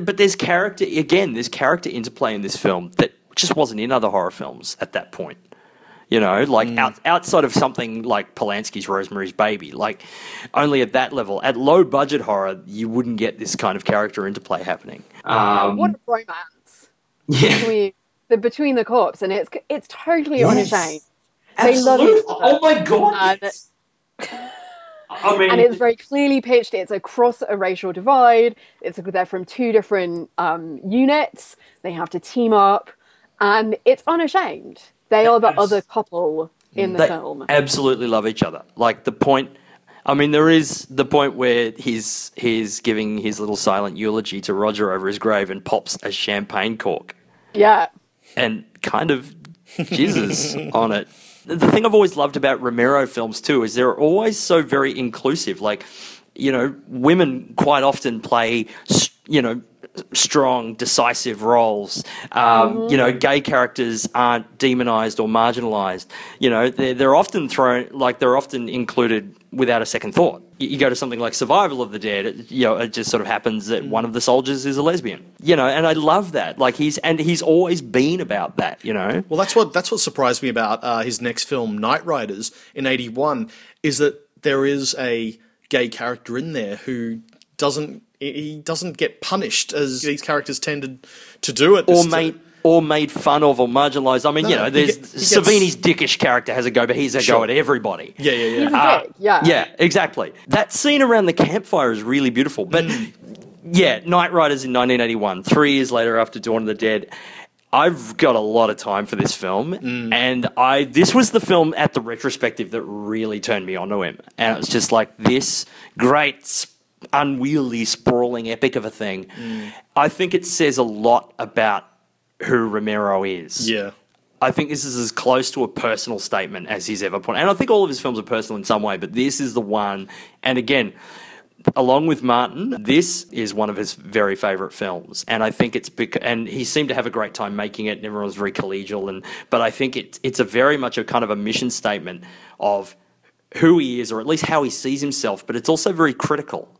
But there's character, again, there's character interplay in this film that just wasn't in other horror films at that point. You know, like out, outside of something like Polanski's Rosemary's Baby, like only at that level, at low budget horror, you wouldn't get this kind of character interplay happening. Um, what a romance yeah. between the between the cops, and it's it's totally Yes. unashamed. They love Absolute- each other. Oh my god! And- I mean, and it's very clearly pitched. It's across a racial divide. It's they're from two different um, units. They have to team up, and it's unashamed. They are the other couple in the They film. absolutely love each other. Like the point, I mean, there is the point where he's he's giving his little silent eulogy to Roger over his grave and pops a champagne cork Yeah, and kind of jizzes on it. The thing I've always loved about Romero films too is they're always so very inclusive. Like, you know, women quite often play, you know, strong, decisive roles. Um, You know, gay characters aren't demonized or marginalized. You know, they're, they're often thrown, like, they're often included without a second thought. You, you go to something like Survival of the Dead, it, you know, it just sort of happens that one of the soldiers is a lesbian. You know, and I love that. Like, he's, and he's always been about that, you know? Well, that's what that's what surprised me about uh, his next film, Knightriders, in '81, is that there is a gay character in there who doesn't he doesn't get punished as these characters tended to do it. or made or made fun of or marginalized. I mean, you know, there's get- he gets- Savini's dickish character has a go, but he's a go at everybody. Yeah, yeah, yeah. Uh. Yeah, Yeah, exactly. That scene around the campfire is really beautiful. But Mm. yeah, Knightriders in 1981, three years later after Dawn of the Dead. I've got a lot of time for this film, Mm. and I this was the film at the retrospective that really turned me onto him, and it was just like this great, sp- unwieldy, sprawling epic of a thing. Mm. I think it says a lot about who Romero is. Yeah. I think this is as close to a personal statement as he's ever put. And I think all of his films are personal in some way, but this is the one. And again, along with Martin, this is one of his very favorite films. And I think it's because, and he seemed to have a great time making it. And everyone was very collegial. And but I think it's it's a very much a kind of a mission statement of who he is, or at least how he sees himself. But it's also very critical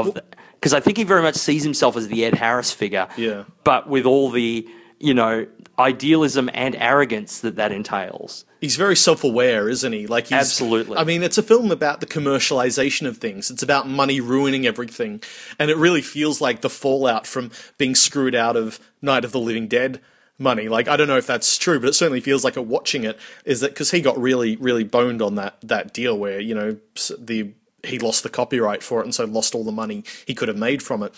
of because I think he very much sees himself as the Ed Harris figure. Yeah. But with all the you know idealism and arrogance that that entails. He's very self-aware, isn't he? Like he's, Absolutely. I mean, it's a film about the commercialization of things. It's about money ruining everything, and it really feels like the fallout from being screwed out of Night of the Living Dead money. Like I don't know if that's true, but it certainly feels like it. Watching it is that because he got really, really boned on that that deal where you know the he lost the copyright for it and so lost all the money he could have made from it,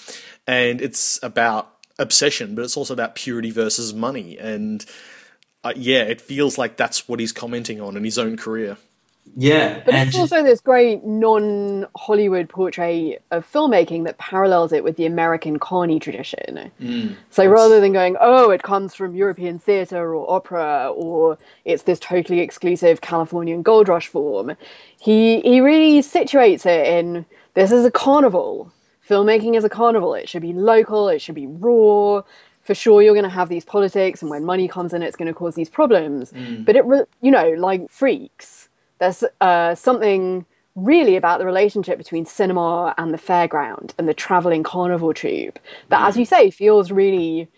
and it's about obsession, but it's also about purity versus money and uh, yeah, it feels like that's what he's commenting on in his own career. Yeah, But and it's also this great non-Hollywood portrait of filmmaking that parallels it with the American Carney tradition. Mm, so rather than going, oh, it comes from European theatre or opera, or it's this totally exclusive Californian gold rush form, he he really situates it in this is a carnival. Filmmaking is a carnival. It should be local. It should be raw. For sure, you're going to have these politics, and when money comes in, it's going to cause these problems. Mm. But it, you know, like freaks there's uh, something really about the relationship between cinema and the fairground and the traveling carnival troupe that, as you say, feels really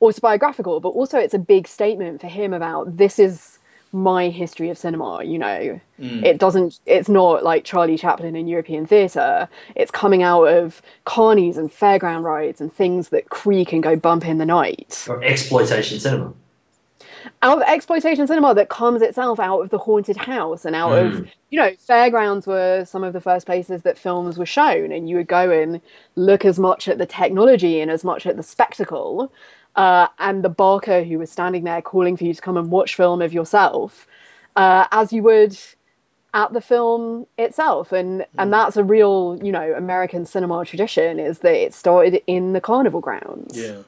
autobiographical, but also it's a big statement for him about this is my history of cinema you know? It doesn't it's not like charlie chaplin in european theatre. It's coming out of carnies and fairground rides and things that creak and go bump in the night. Or exploitation cinema. Out of exploitation cinema that comes itself out of the haunted house and out of you know fairgrounds were some of the first places that films were shown and you would go and look as much at the technology and as much at the spectacle uh, and the barker who was standing there calling for you to come and watch film of yourself uh, as you would at the film itself. And and that's a real you know american cinema tradition is that it started in the carnival grounds. Yeah.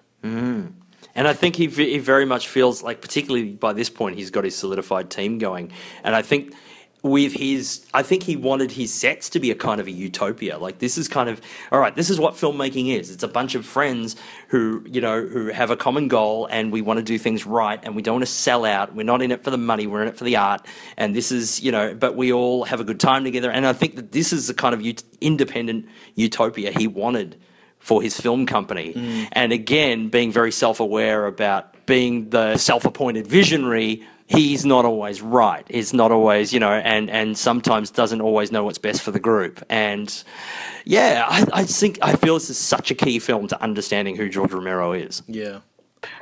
And I think he, he very much feels like, particularly by this point, he's got his solidified team going. And I think with his, I think he wanted his sets to be a kind of a utopia. Like this is kind of, all right, this is what filmmaking is. It's a bunch of friends who, you know, who have a common goal and we want to do things right and we don't want to sell out. We're not in it for the money. We're in it for the art. And this is, you know, but we all have a good time together. And I think that this is the kind of ut- independent utopia he wanted for his film company. Mm. And again, being very self aware about being the self appointed visionary, he's not always right. He's not always, you know, and, and sometimes doesn't always know what's best for the group. And yeah, I, I think, I feel this is such a key film to understanding who George Romero is. Yeah.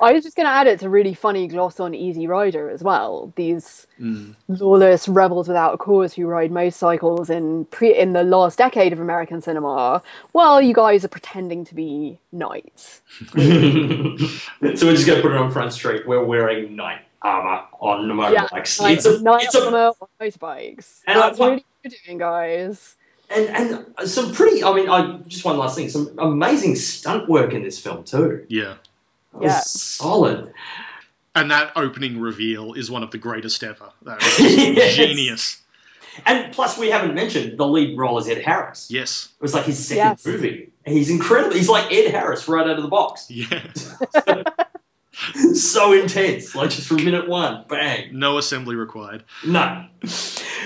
I was just going to add it's a really funny gloss on Easy Rider as well. These mm. lawless rebels without a cause who ride motorcycles in pre in the last decade of American cinema. Well, you guys are pretending to be knights. so we're just going to put it on Front Street. We're wearing knight armor on the Yeah, motorbikes. like it's a, knight it's a, armor on motorbikes. And I- That's really what you're doing, guys. and, and some pretty. I mean, I just one last thing. Some amazing stunt work in this film too. Yeah. It was Yeah. solid. And that opening reveal is one of the greatest ever. That Yes. genius. And plus, we haven't mentioned the lead role is Ed Harris. Yes. It was like his second Yes. movie. He's incredible. He's like Ed Harris right out of the box. Yeah. so intense. Like just from minute one, bang. No assembly required. No.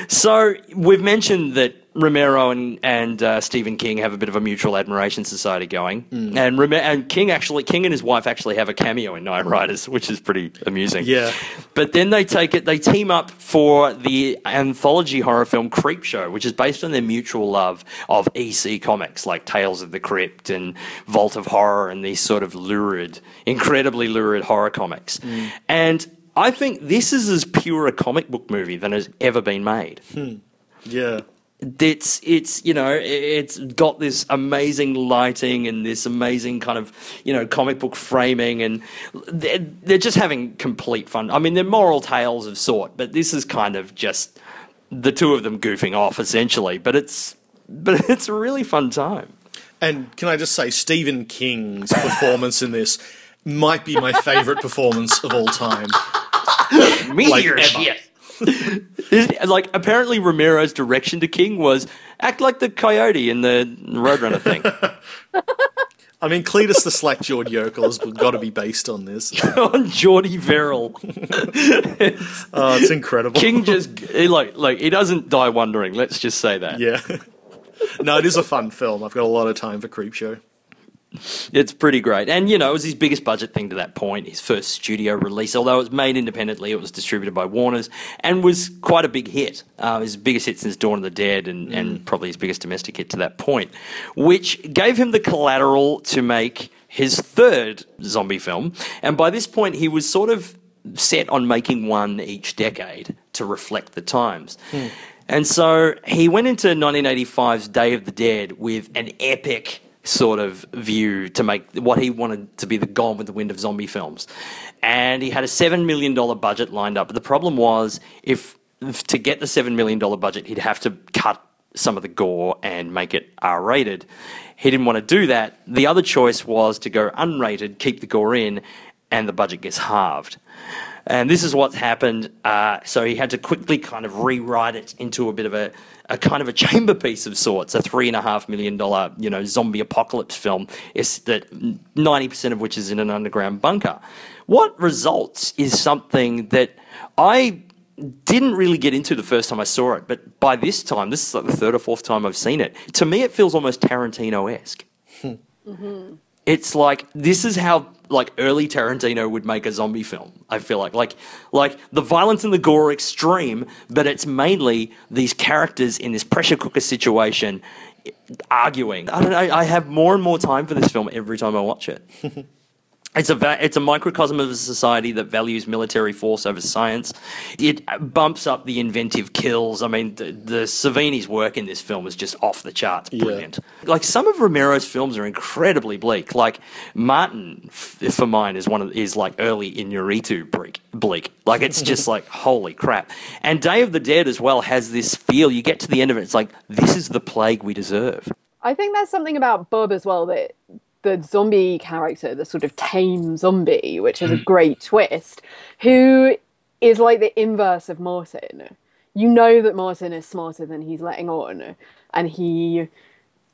So we've mentioned that Romero and and uh, Stephen King have a bit of a mutual admiration society going, mm. and Rome- and King actually King and his wife actually have a cameo in Knightriders, which is pretty amusing. Yeah. But then they take it, they team up for the anthology horror film Creepshow, which is based on their mutual love of EC comics like Tales of the Crypt and Vault of Horror and these sort of lurid, incredibly lurid horror comics. Mm. And I think this is as pure a comic book movie than has ever been made hmm. Yeah. It's it's you know it's got this amazing lighting and this amazing kind of you know comic book framing and they're, they're just having complete fun i mean they're moral tales of sort but this is kind of just the two of them goofing off essentially but it's but it's a really fun time And can I just say, Stephen King's performance in this might be my favourite performance of all time. meteor ever. shit Is- like apparently romero's direction to king was act like the coyote in the roadrunner thing I mean, Cletus the Slack-jawed yokel has got to be based on this. on Jordy Verrill Oh, it's incredible. King just he like like he doesn't die wondering. Let's just say that. Yeah. no, it is a fun film. I've got a lot of time for Creepshow. It's pretty great, and you know it was his biggest budget thing to that point. His first studio release, although it was made independently, it was distributed by Warner's and was quite a big hit. Uh, his biggest hit since Dawn of the Dead, and, and probably his biggest domestic hit to that point, which gave him the collateral to make his third zombie film. And by this point, he was sort of set on making one each decade to reflect the times. And so he went into 1985's Day of the Dead with an epic sort of view to make what he wanted to be the Gone with the Wind of zombie films. And he had a $7 million budget lined up. But the problem was, if, if to get the $7 million budget, he'd have to cut some of the gore and make it R rated. He didn't want to do that. The other choice was to go unrated, keep the gore in, and the budget gets halved. And this is what's happened. Uh, so he had to quickly kind of rewrite it into a bit of a, a kind of a chamber piece of sorts, a three and a half million dollar, you know, zombie apocalypse film. Is that ninety percent of which is in an underground bunker. What results is something that I didn't really get into the first time I saw it, but by this time, this is like the third or fourth time I've seen it. To me, it feels almost Tarantino esque. Hmm. It's like this is how like early Tarantino would make a zombie film. I feel like like like the violence and the gore are extreme, but it's mainly these characters in this pressure cooker situation arguing. I don't know. I have more and more time for this film every time I watch it. It's a va- it's a microcosm of a society that values military force over science. It bumps up the inventive kills. I mean, the, the Savini's work in this film is just off the charts, brilliant. Like some of Romero's films are incredibly bleak. Like Martin, f- for mine, is one of is like early Inarritu bleak. Bleak. Like it's just like holy crap. And Day of the Dead as well has this feel. You get to the end of it, it's like this is the plague we deserve. I think there's something about Bob as well that the zombie character, the sort of tame zombie, which is a hmm. great twist, who is like the inverse of Martin. You know that Martin is smarter than he's letting on, and he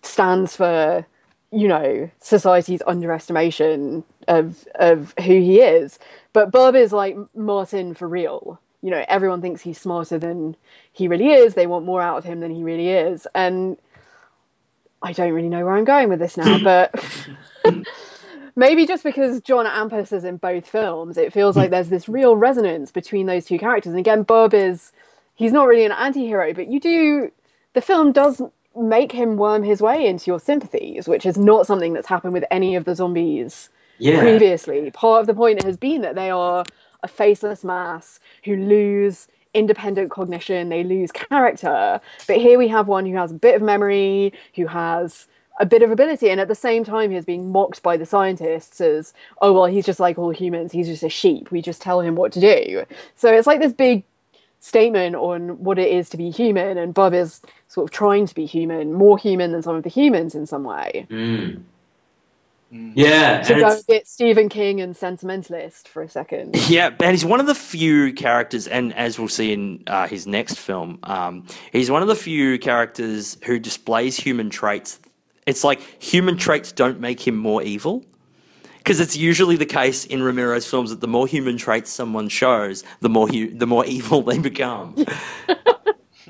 stands for, you know, society's underestimation of of who he is. But Bob is like Martin for real. You know, everyone thinks he's smarter than he really is. They want more out of him than he really is, and I don't really know where I'm going with this now, but maybe just because John Amplas is in both films, it feels like there's this real resonance between those two characters. And again, Bob is he's not really an anti-hero, but you do the film does make him worm his way into your sympathies, which is not something that's happened with any of the zombies Yeah. previously. Part of the point has been that they are a faceless mass who lose independent cognition, they lose character. But here we have one who has a bit of memory, who has a bit of ability, and at the same time, he is being mocked by the scientists as, oh, well, he's just like all humans, he's just a sheep, we just tell him what to do. So it's like this big statement on what it is to be human, and Bob is sort of trying to be human, more human than some of the humans in some way. Mm. Yeah. To and go it's- a Stephen King and sentimentalist for a second. Yeah, and he's one of the few characters, and as we'll see in uh, his next film, um, he's one of the few characters who displays human traits. It's like human traits don't make him more evil. Because it's usually the case in Romero's films that the more human traits someone shows, the more hu- the more evil they become.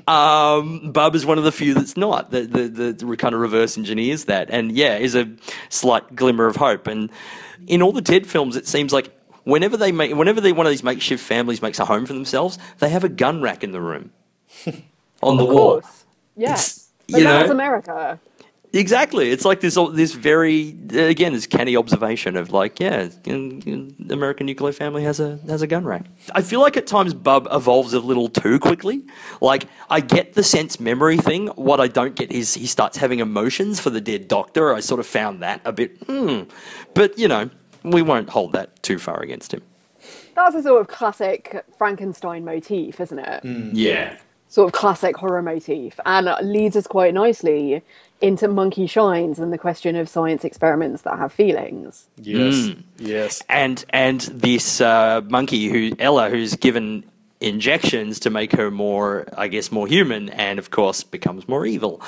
um, Bub is one of the few that's not. The, the, the, the kind of reverse engineers that, and yeah, is a slight glimmer of hope. And in all the Dead films, it seems like whenever they make, whenever they one of these makeshift families makes a home for themselves, they have a gun rack in the room on the wall. Yeah. It's- But you that's know? America. Exactly. It's like this this very again this canny observation of like yeah, in, in American nuclear family has a has a gun rack. I feel like at times Bub evolves a little too quickly. Like I get the sense memory thing. What I don't get is he starts having emotions for the dead doctor. I sort of found that a bit hmm. But you know, we won't hold that too far against him. That's a sort of classic Frankenstein motif, isn't it? Mm. yeah. Sort of classic horror motif. And leads us quite nicely into Monkey Shines and the question of science experiments that have feelings. Yes. Yes. and and this uh, monkey who Ella, who's given injections to make her more, I guess, more human, and of course becomes more evil,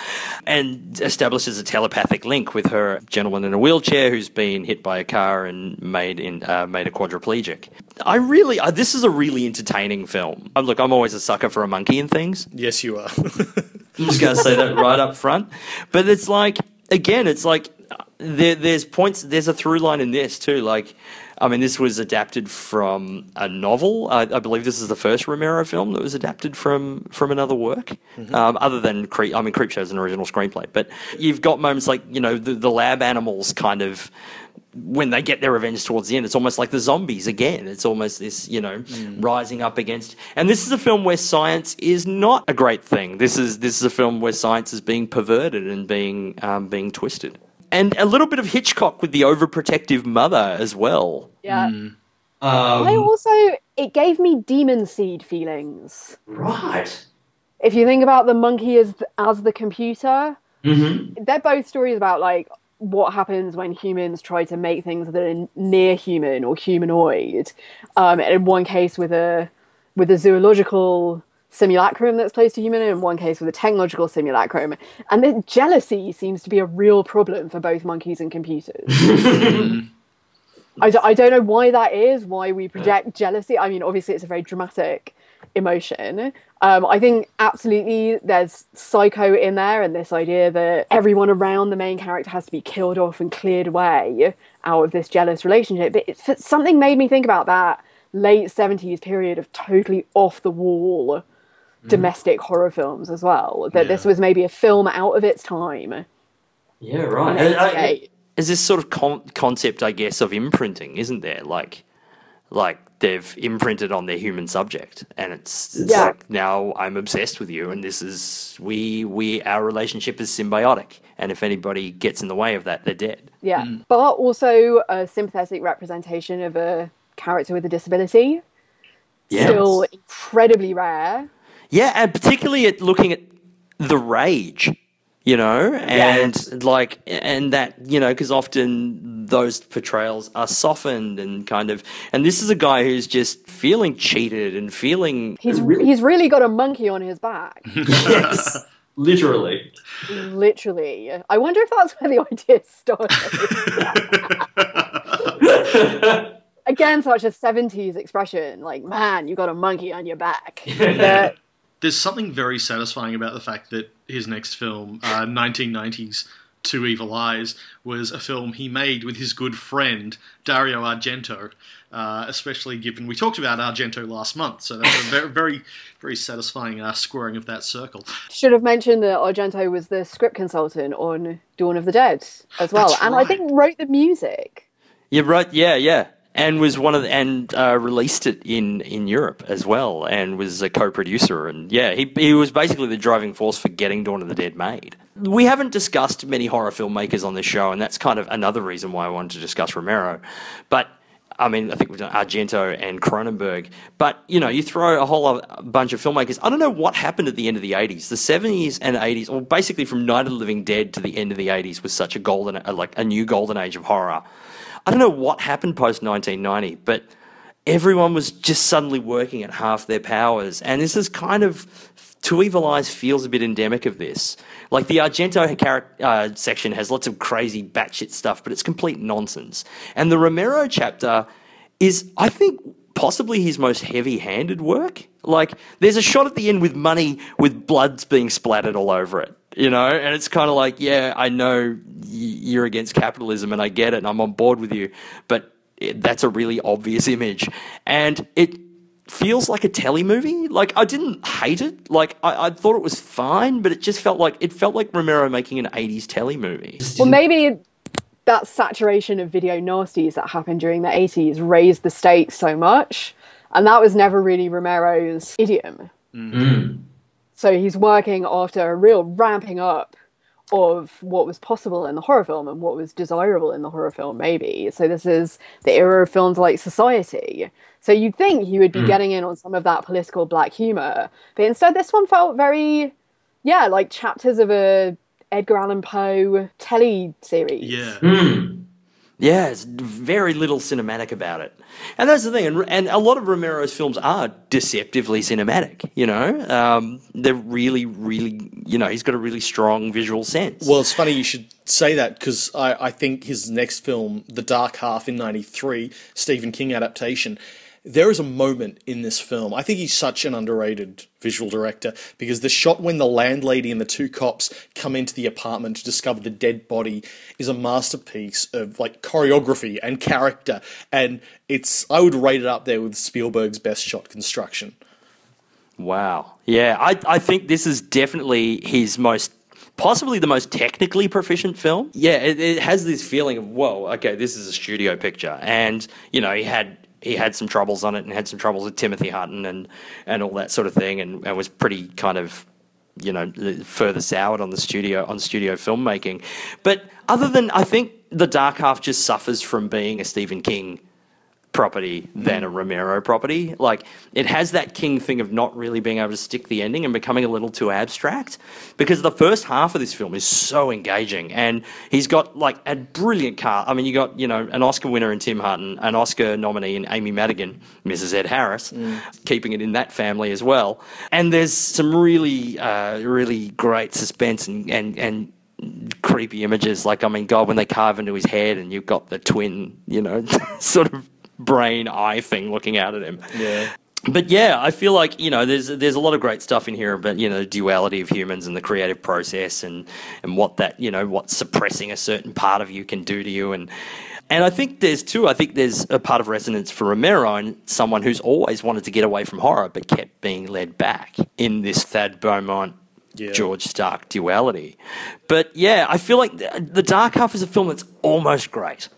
and establishes a telepathic link with her gentleman in a wheelchair who's been hit by a car and made in uh, made a quadriplegic. I really, uh, this is a really entertaining film. Uh, look, I'm always a sucker for a monkey and things. Yes, you are. I'm just going to say that right up front. But it's like, again, it's like there, there's points, there's a through line in this too. Like, I mean, this was adapted from a novel. I, I believe this is the first Romero film that was adapted from from another work, um, other than Creep. I mean, Creepshow is an original screenplay, but you've got moments like you know the, the lab animals kind of when they get their revenge towards the end, it's almost like the zombies again. It's almost this, you know, rising up against. And this is a film where science is not a great thing. This is this is a film where science is being perverted and being um, being twisted. And a little bit of Hitchcock with the overprotective mother as well. Yeah. Um, I also, it gave me demon seed feelings. right. If you think about the monkey as, as the computer, hmm they're both stories about like what happens when humans try to make things that are near human or humanoid. Um, in one case with a with a zoological simulacrum that's close to human, and in one case with a technological simulacrum. And the jealousy seems to be a real problem for both monkeys and computers. I, d- I don't know why that is, why we project jealousy. I mean, obviously, it's a very dramatic emotion. Um, I think absolutely there's psycho in there, and this idea that everyone around the main character has to be killed off and cleared away out of this jealous relationship. But it's, something made me think about that late 70s period of totally off the wall Mm. domestic horror films as well. That Yeah. this was maybe a film out of its time. Yeah, right. in And uh, I- Is this sort of con- concept, I guess, of imprinting, isn't there? Like, like they've imprinted on their human subject, and it's, it's Yeah. like now I'm obsessed with you, and this is we we our relationship is symbiotic, and if anybody gets in the way of that, they're dead. Yeah, mm. but also a sympathetic representation of a character with a disability. Yes. Still incredibly rare. Yeah, and particularly at looking at the rage, you know, and like, and that, you know, because often those portrayals are softened and kind of, and this is a guy who's just feeling cheated and feeling, He's Really? he's really got a monkey on his back, yes, literally. literally. I wonder if that's where the idea started. Again, such a '70s expression, like "man, you got a monkey on your back." That- There's something very satisfying about the fact that his next film, uh, 1990's Two Evil Eyes, was a film he made with his good friend Dario Argento. Uh, especially given we talked about Argento last month, so that's a very, very, very satisfying uh, squaring of that circle. should have mentioned that Argento was the script consultant on Dawn of the Dead as well, That's and I think wrote the music. yeah, right, yeah, yeah. And was one of the, and uh, released it in, in Europe as well, and was a co-producer, and yeah, he he was basically the driving force for getting Dawn of the Dead made. We haven't discussed many horror filmmakers on this show, and that's kind of another reason why I wanted to discuss Romero. But I mean, I think we've done Argento and Cronenberg, but you know, you throw a whole bunch of filmmakers. I don't know what happened at the end of the '80s, the '70s and '80s, or basically from Night of the Living Dead to the end of the '80s was such a golden, like a new golden age of horror. I don't know what happened post 1990, but everyone was just suddenly working at half their powers, and this is kind of Two Evil Eyes feels a bit endemic of this. Like the Argento uh, section has lots of crazy batshit stuff, but it's complete nonsense. And the Romero chapter is, I think, possibly his most heavy-handed work. Like there's a shot at the end with money with bloods being splattered all over it. You know, and it's kind of like, yeah, I know you're against capitalism, and I get it, and I'm on board with you, but it, that's a really obvious image, and it feels like a telly movie. Like I didn't hate it. Like I, I thought it was fine, but it just felt like it felt like Romero making an '80s telly movie. Well, maybe that saturation of video nasties that happened during the 80s raised the stakes so much, and that was never really Romero's idiom. Mm. So he's working after a real ramping up of what was possible in the horror film and what was desirable in the horror film, maybe. So this is the era of films like Society. So you'd think he would be getting in on some of that political black humor, but instead this one felt very, yeah, like chapters of a Edgar Allan Poe telly series. Yeah. Mm. Yeah, it's very little cinematic about it, and that's the thing. And, and a lot of Romero's films are deceptively cinematic. You know, um, they're really, really, you know, he's got a really strong visual sense. Well, it's funny you should say that because I, I think his next film, The Dark Half in '93, Stephen King adaptation, there is a moment in this film. I think he's such an underrated visual director because the shot when the landlady and the two cops come into the apartment to discover the dead body is a masterpiece of like choreography and character, and it's I would rate it up there with Spielberg's best shot construction. Wow. Yeah, I, I think this is definitely his most, possibly the most technically proficient film. Yeah, it, it has this feeling of, whoa, okay, this is a studio picture. And, you know, he had. He had some troubles on it and had some troubles with Timothy Hutton and, and all that sort of thing and, and was pretty kind of you know further soured on the studio on studio filmmaking. But other than i think the dark half just suffers from being a stephen king property than a romero property. Like it has that king thing of not really being able to stick the ending and becoming a little too abstract because the first half of this film is so engaging and he's got like a brilliant cast. I mean you got you know an oscar winner in tim hutton an oscar nominee in amy madigan mrs ed harris keeping it in that family as well. And there's some really uh, really great suspense and and and creepy images. Like i mean god when they carve into his head and you've got the twin you know sort of brain eye thing looking out at him Yeah. but yeah, I feel like you know there's there's a lot of great stuff in here about you know the duality of humans and the creative process and and what that you know what suppressing a certain part of you can do to you and and I think there's too I think there's a part of resonance for Romero and someone who's always wanted to get away from horror but kept being led back in this Thad Beaumont Yeah. George Stark duality. But yeah, I feel like the, the Dark Half is a film that's almost great,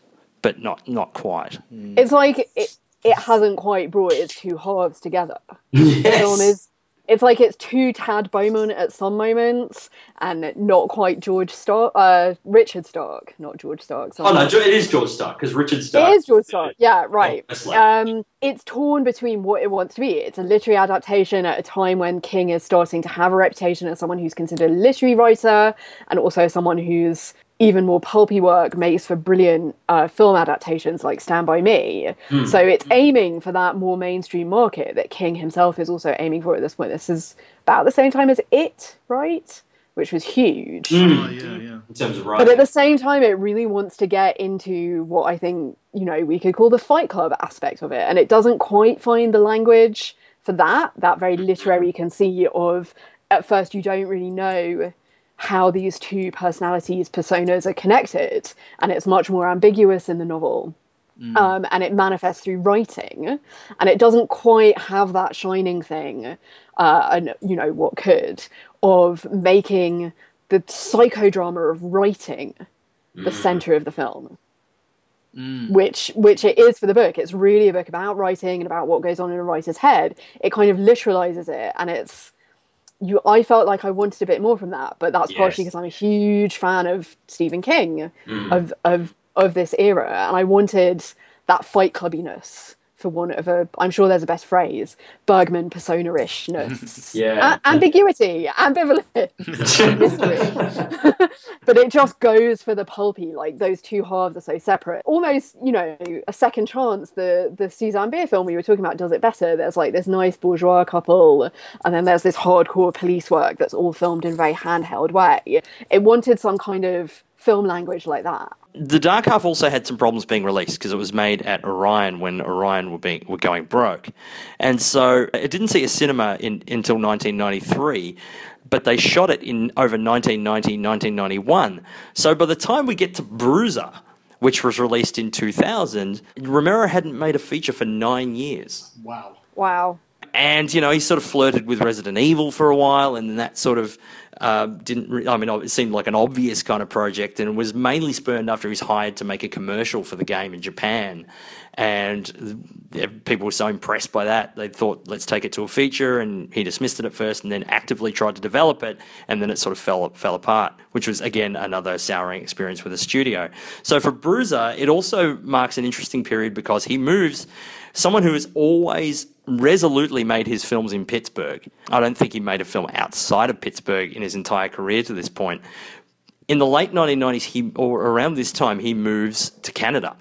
but not not quite. It's like it, it hasn't quite brought its two halves together. The film is it's like it's too Thad Beaumont at some moments and not quite George Stark, uh, Richard Stark, not George Stark. Oh no, it is George Stark because Richard Stark. It is George Stark. Yeah, right. that's like- Um, it's torn between what it wants to be. It's a literary adaptation at a time when King is starting to have a reputation as someone who's considered a literary writer and also someone whose even more pulpy work makes for brilliant uh, film adaptations like Stand By Me. Hmm. So it's hmm. aiming for that more mainstream market that King himself is also aiming for at this point. This is about the same time as It, right? Which was huge. Hmm. Oh, yeah, yeah. in terms of But at the same time, it really wants to get into what I think, you know, we could call the Fight Club aspect of it. And it doesn't quite find the language for that, that very literary conceit of at first you don't really know how these two personalities, personas are connected. And it's much more ambiguous in the novel. Um, and it manifests through writing, and it doesn't quite have that shining thing, uh, and you know what could of making the psychodrama of writing the center of the film. Which which it is for the book. It's really a book about writing and about what goes on in a writer's head. It kind of literalizes it and it's you i felt like i wanted a bit more from that but that's partially because i'm a huge fan of stephen king mm. of of of this era and i wanted that fight clubbiness for one of a i'm sure there's a best phrase bergman persona-ishness Yeah. A- ambiguity ambivalence but it just goes for the pulpy. Like those two halves are so separate. Almost, you know, a second chance. The the Susanne Bier film we were talking about does it better. There's like this nice bourgeois couple, and then there's this hardcore police work that's all filmed in a very handheld way. It wanted some kind of film language like that. The Dark Half also had some problems being released because it was made at Orion when Orion were being were going broke, and so it didn't see a cinema in, until 1993. But they shot it in over 1990, 1991. So by the time we get to Bruiser, which was released in 2000, Romero hadn't made a feature for nine years Wow. Wow. and you know he sort of flirted with Resident Evil for a while, and then that sort of uh, didn't. Re- I mean, it seemed like an obvious kind of project, and was mainly spurned after he was hired to make a commercial for the game in Japan, and people were so impressed by that they thought let's take it to a feature, and he dismissed it at first, and then actively tried to develop it, and then it sort of fell fell apart, which was again another souring experience with the studio. So for Bruiser, it also marks an interesting period because he moves someone who has always resolutely made his films in Pittsburgh. I don't think he made a film outside of Pittsburgh in his entire career to this point. In the late 1990s, he or around this time, he moves to Canada,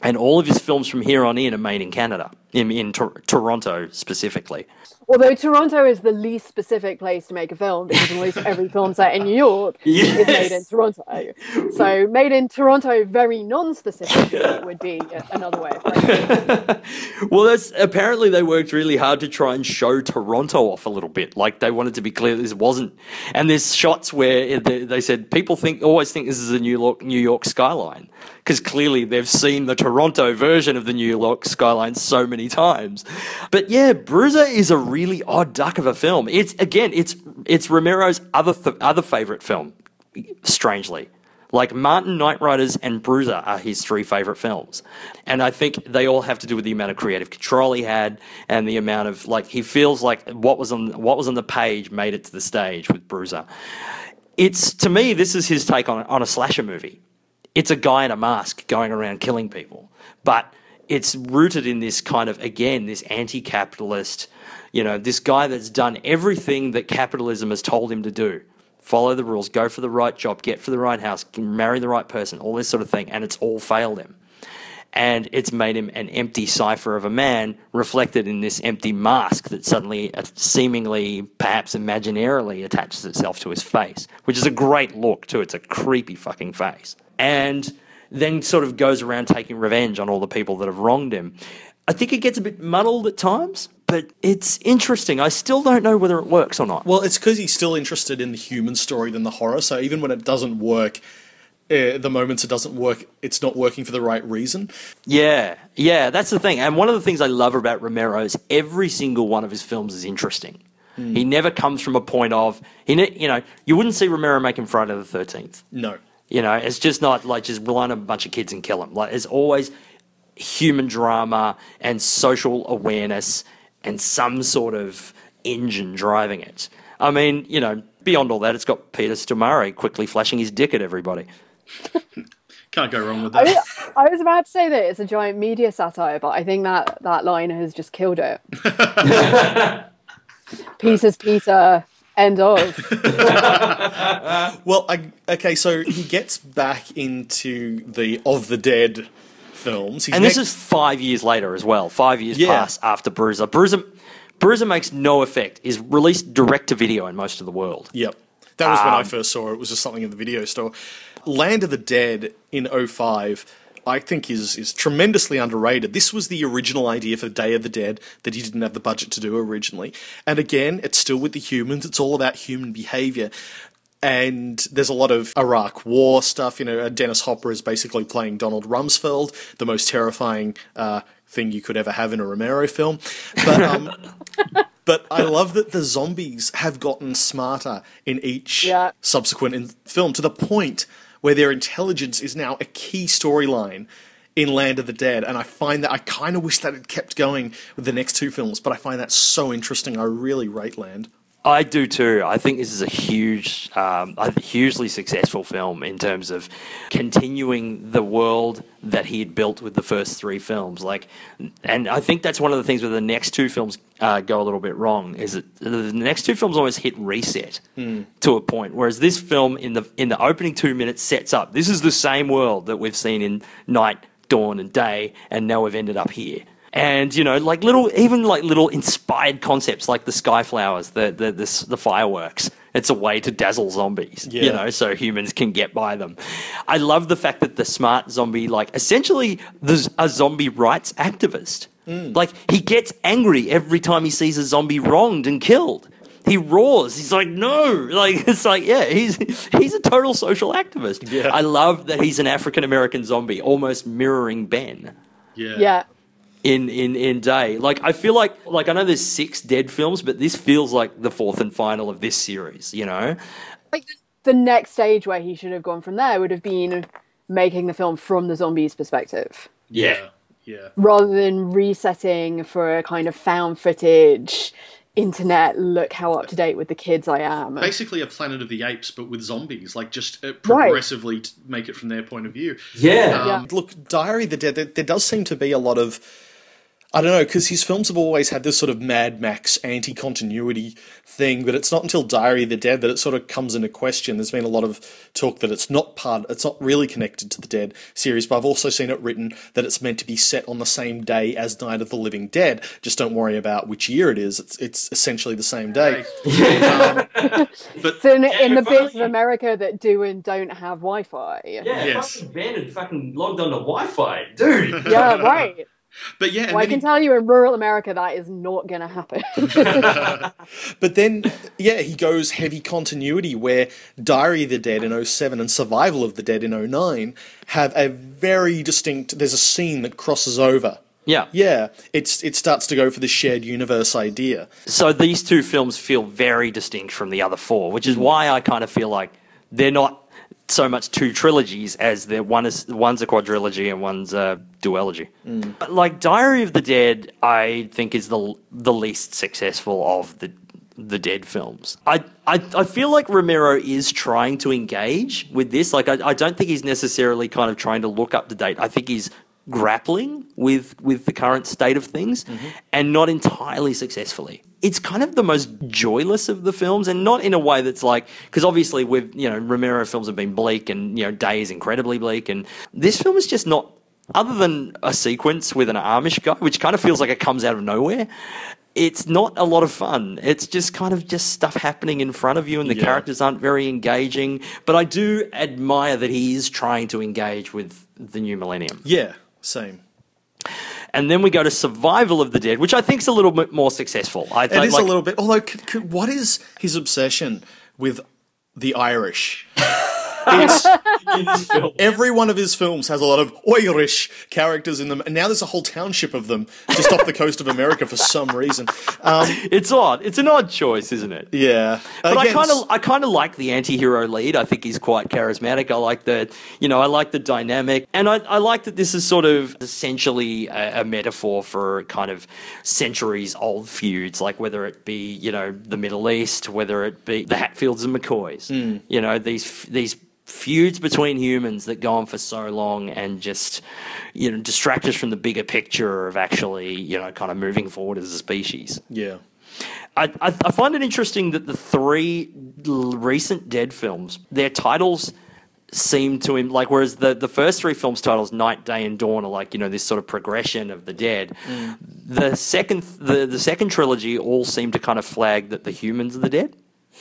and all of his films from here on in are made in Canada, in, in Tor- Toronto specifically. Although Toronto is the least specific place to make a film because almost every film set in New York is made in Toronto. So made in Toronto very non-specific would be another way of phrasing it. Well, that's apparently they worked really hard to try and show Toronto off a little bit. Like they wanted to be clear this wasn't. And there's shots where they, they said people think always think this is a New York New York skyline because clearly they've seen the Toronto version of the New York skyline so many times. But yeah, Bruiser is a really odd duck of a film. It's again, it's it's Romero's other th- other favorite film. Strangely. Like Martin Knightriders and Bruiser are his three favorite films. And I think they all have to do with the amount of creative control he had and the amount of like he feels like what was on what was on the page made it to the stage with Bruiser. It's to me this is his take on on a slasher movie. It's a guy in a mask going around killing people. But it's rooted in this kind of again this anti-capitalist, you know, this guy that's done everything that capitalism has told him to do follow the rules, go for the right job, get for the right house, marry the right person, all this sort of thing, and it's all failed him. And it's made him an empty cipher of a man, reflected in this empty mask that suddenly, uh, seemingly, perhaps imaginarily, attaches itself to his face, which is a great look, too. It's a creepy fucking face. And then sort of goes around taking revenge on all the people that have wronged him. I think it gets a bit muddled at times, but it's interesting. I still don't know whether it works or not. Well, it's because he's still interested in the human story than the horror. So even when it doesn't work, uh, the moments it doesn't work, it's not working for the right reason. Yeah, yeah, that's the thing. And one of the things I love about Romero is every single one of his films is interesting. He never comes from a point of he, ne- you know, you wouldn't see Romero making Friday the Thirteenth. No. You know, it's just not like just line up a bunch of kids and kill them. Like it's always human drama and social awareness and some sort of engine driving it. I mean, you know, beyond all that, it's got Peter Stormare quickly flashing his dick at everybody. Can't go wrong with I that. I was about to say that it's a giant media satire, but I think that that line has just killed it. Peter's Peter. End of. Well, I, okay, so he gets back into the of the dead films. He's And this next- is five years later as well. Five years Yeah. pass after Bruiser. Bruiser, Bruiser makes no effect. Is released direct to video in most of the world. Yep. That was when I Um, first saw it. It was just something in the video store. Land of the Dead in 05, I think is is tremendously underrated. This was the original idea for Day of the Dead that he didn't have the budget to do originally. And again, it's still with the humans. It's all about human behavior. And there's a lot of Iraq War stuff. You know, Dennis Hopper is basically playing Donald Rumsfeld, the most terrifying uh, thing you could ever have in a Romero film. But um, but I love that the zombies have gotten smarter in each Yeah. subsequent in- film to the point where their intelligence is now a key storyline in Land of the Dead. And I find that I kind of wish that it kept going with the next two films, but I find that so interesting. I really rate Land. I do too. I think this is a huge, um, a hugely successful film in terms of continuing the world that he had built with the first three films. Like, and I think that's one of the things where the next two films uh, go a little bit wrong. Is that the next two films almost hit reset to a point, whereas this film in the in the opening two minutes sets up. This is the same world that we've seen in Night, Dawn, and Day, and now we've ended up here and you know like little even like little inspired concepts like the sky flowers the the the, the fireworks it's a way to dazzle zombies you know so humans can get by them i love the fact that the smart zombie like essentially there's a zombie rights activist mm. like he gets angry every time he sees a zombie wronged and killed he roars. He's like, no, like it's like, yeah, he's he's a total social activist. Yeah. I love that he's an African American zombie, almost mirroring Ben Yeah. Yeah. In in in day. Like I feel like like I know there's six dead films, but this feels like the fourth and final of this series. You know, Like the next stage where he should have gone from there would have been making the film from the zombies' perspective. Yeah. Yeah. rather than resetting for a kind of found footage internet look how up to date with the kids I am. Basically, a Planet of the Apes, but with zombies. Like, just uh, Right. progressively make it from their point of view. Yeah. Um, Yeah. Look, Diary of the Dead, there, there does seem to be a lot of. I don't know, because his films have always had this sort of Mad Max anti continuity thing, but it's not until Diary of the Dead that it sort of comes into question. There's been a lot of talk that it's not part, it's not really connected to the Dead series, but I've also seen it written that it's meant to be set on the same day as Night of the Living Dead. Just don't worry about which year it is, it's, it's essentially the same day. But so in, Yeah, in the bits of America that do and don't have Wi-Fi. Yeah, Yes. fucking Ben had fucking logged on to Wi-Fi, dude. Yeah, right. But yeah, Well, I can he- tell you in rural America that is not going to happen. But then, yeah, he goes heavy continuity where Diary of the Dead in 07 and Survival of the Dead in 09 have a very distinct. There's a scene that crosses over. yeah. Yeah, it's it starts to go for the shared universe idea. So these two films feel very distinct from the other four, which is mm. why I kind of feel like they're not so much two trilogies as they're one is one's a quadrilogy and one's a duology. Mm. Like Diary of the Dead, I think is the the least successful of the the Dead films. I, I I feel like Romero is trying to engage with this. Like I, I don't think he's necessarily kind of trying to look up to date. I think he's grappling with with the current state of things mm-hmm. and not entirely successfully it's kind of the most joyless of the films and not in a way that's like because obviously we've you know romero films have been bleak and you know day is incredibly bleak and this film is just not other than a sequence with an amish guy which kind of feels like it comes out of nowhere it's not a lot of fun. It's just kind of just stuff happening in front of you, and the Yeah. characters aren't very engaging. But I do admire that he is trying to engage with the new millennium. Yeah, same. and then we go to Survival of the Dead, which I think is a little bit more successful. I It like, a little bit. Although, c c what is his obsession with the Irish? It's, in this film. every one of his films has a lot of Irish characters in them, and now there's a whole township of them just off the coast of America for some reason. Um, It's odd. It's an odd choice, isn't it? yeah, But I kind of, I kind of like the anti-hero lead. I think he's quite charismatic. I like the, you know, I like the dynamic, and I, I like that this is sort of essentially a, a metaphor for kind of centuries-old feuds, like whether it be, you know, the Middle East, whether it be the Hatfields and McCoys. You know, these these feuds between humans that go on for so long and just you know distract us from the bigger picture of actually you know kind of moving forward as a species. Yeah. I, I, I find it interesting that the three l- recent Dead films, their titles seem to him like whereas the, the first three films titles night day and dawn are like you know this sort of progression of the dead. Mm. The second the, the second trilogy all seem to kind of flag that the humans are the dead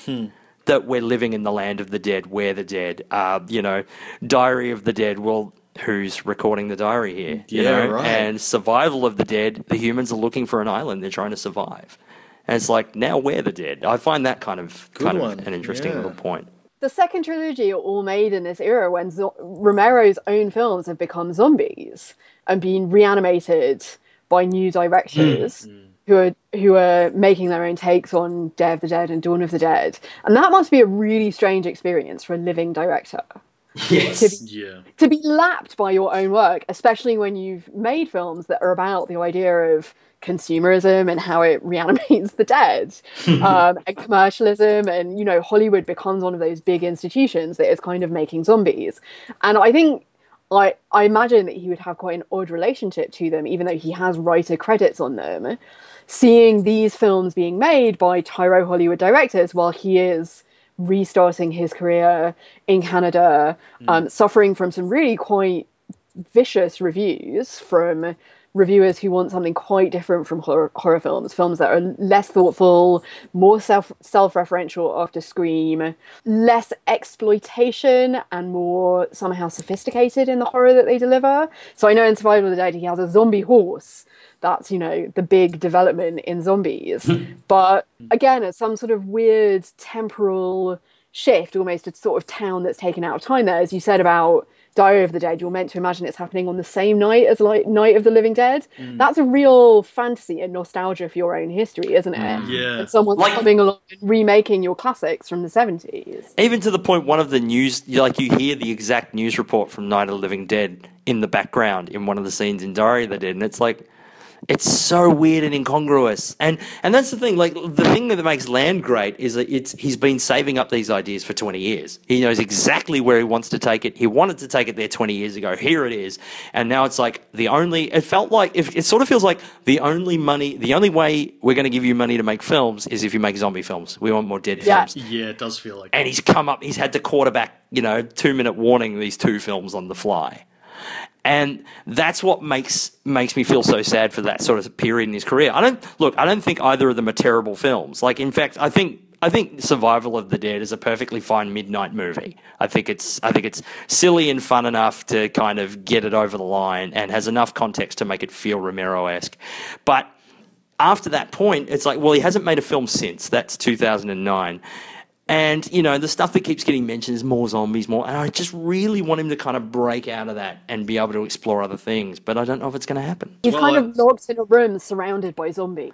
hmm. That we're living in the land of the dead we're the dead uh, you know diary of the dead well who's recording the diary here you Yeah, know? right. and survival of the dead the humans are looking for an island they're trying to survive. And it's like now we're the dead. I find that kind of Good kind one, of an interesting yeah. little point. The second trilogy are all made in this era when zo- Romero's own films have become zombies and been reanimated by new directors who are who are making their own takes on Day of the Dead and Dawn of the Dead, and that must be a really strange experience for a living director Yes. Yeah. to be lapped by your own work, especially when you've made films that are about the idea of consumerism and how it reanimates the dead, um, and commercialism, and you know Hollywood becomes one of those big institutions that is kind of making zombies. And I think I I imagine that he would have quite an odd relationship to them, even though he has writer credits on them. Seeing these films being made by Tyro Hollywood directors while he is restarting his career in Canada, um, suffering from some really quite vicious reviews from reviewers who want something quite different from horror, horror films, films that are less thoughtful, more self self-referential after Scream, less exploitation and more somehow sophisticated in the horror that they deliver. So I know in Survival of the Dead he has a zombie horse. That's, you know, the big development in zombies. but again, it's some sort of weird temporal shift, almost a sort of town that's taken out of time there. As you said about Diary of the Dead, you're meant to imagine it's happening on the same night as like Night of the Living Dead. Mm. That's a real fantasy and nostalgia for your own history, isn't it? Mm. Yeah. And someone's Like- coming along and remaking your classics from the 70s. even to the point one of the news like you hear the exact news report from night of the living dead in the background in one of the scenes in diary of the dead and it's like it's so weird and incongruous. And and that's the thing like the thing that makes land great is that it's he's been saving up these ideas for 20 years. He knows exactly where he wants to take it. He wanted to take it there 20 years ago. Here it is. And now it's like the only it felt like it, it sort of feels like the only money the only way we're going to give you money to make films is if you make zombie films. We want more dead Yeah. films. Yeah, it does feel like and he's come up, he's had to quarterback, you know, two minute warning these two films on the fly. And that's what makes makes me feel so sad for that sort of period in his career. I don't look, I don't think either of them are terrible films. Like in fact, I think I think Survival of the Dead is a perfectly fine midnight movie. I think it's I think it's silly and fun enough to kind of get it over the line and has enough context to make it feel Romero esque. But after that point, it's like, well, he hasn't made a film since. That's 2009. And, you know, the stuff that keeps getting mentioned is more zombies, more. And I just really want him to kind of break out of that and be able to explore other things. But I don't know if it's going to happen. He's Well, kind I- of locked in a room surrounded by zombies.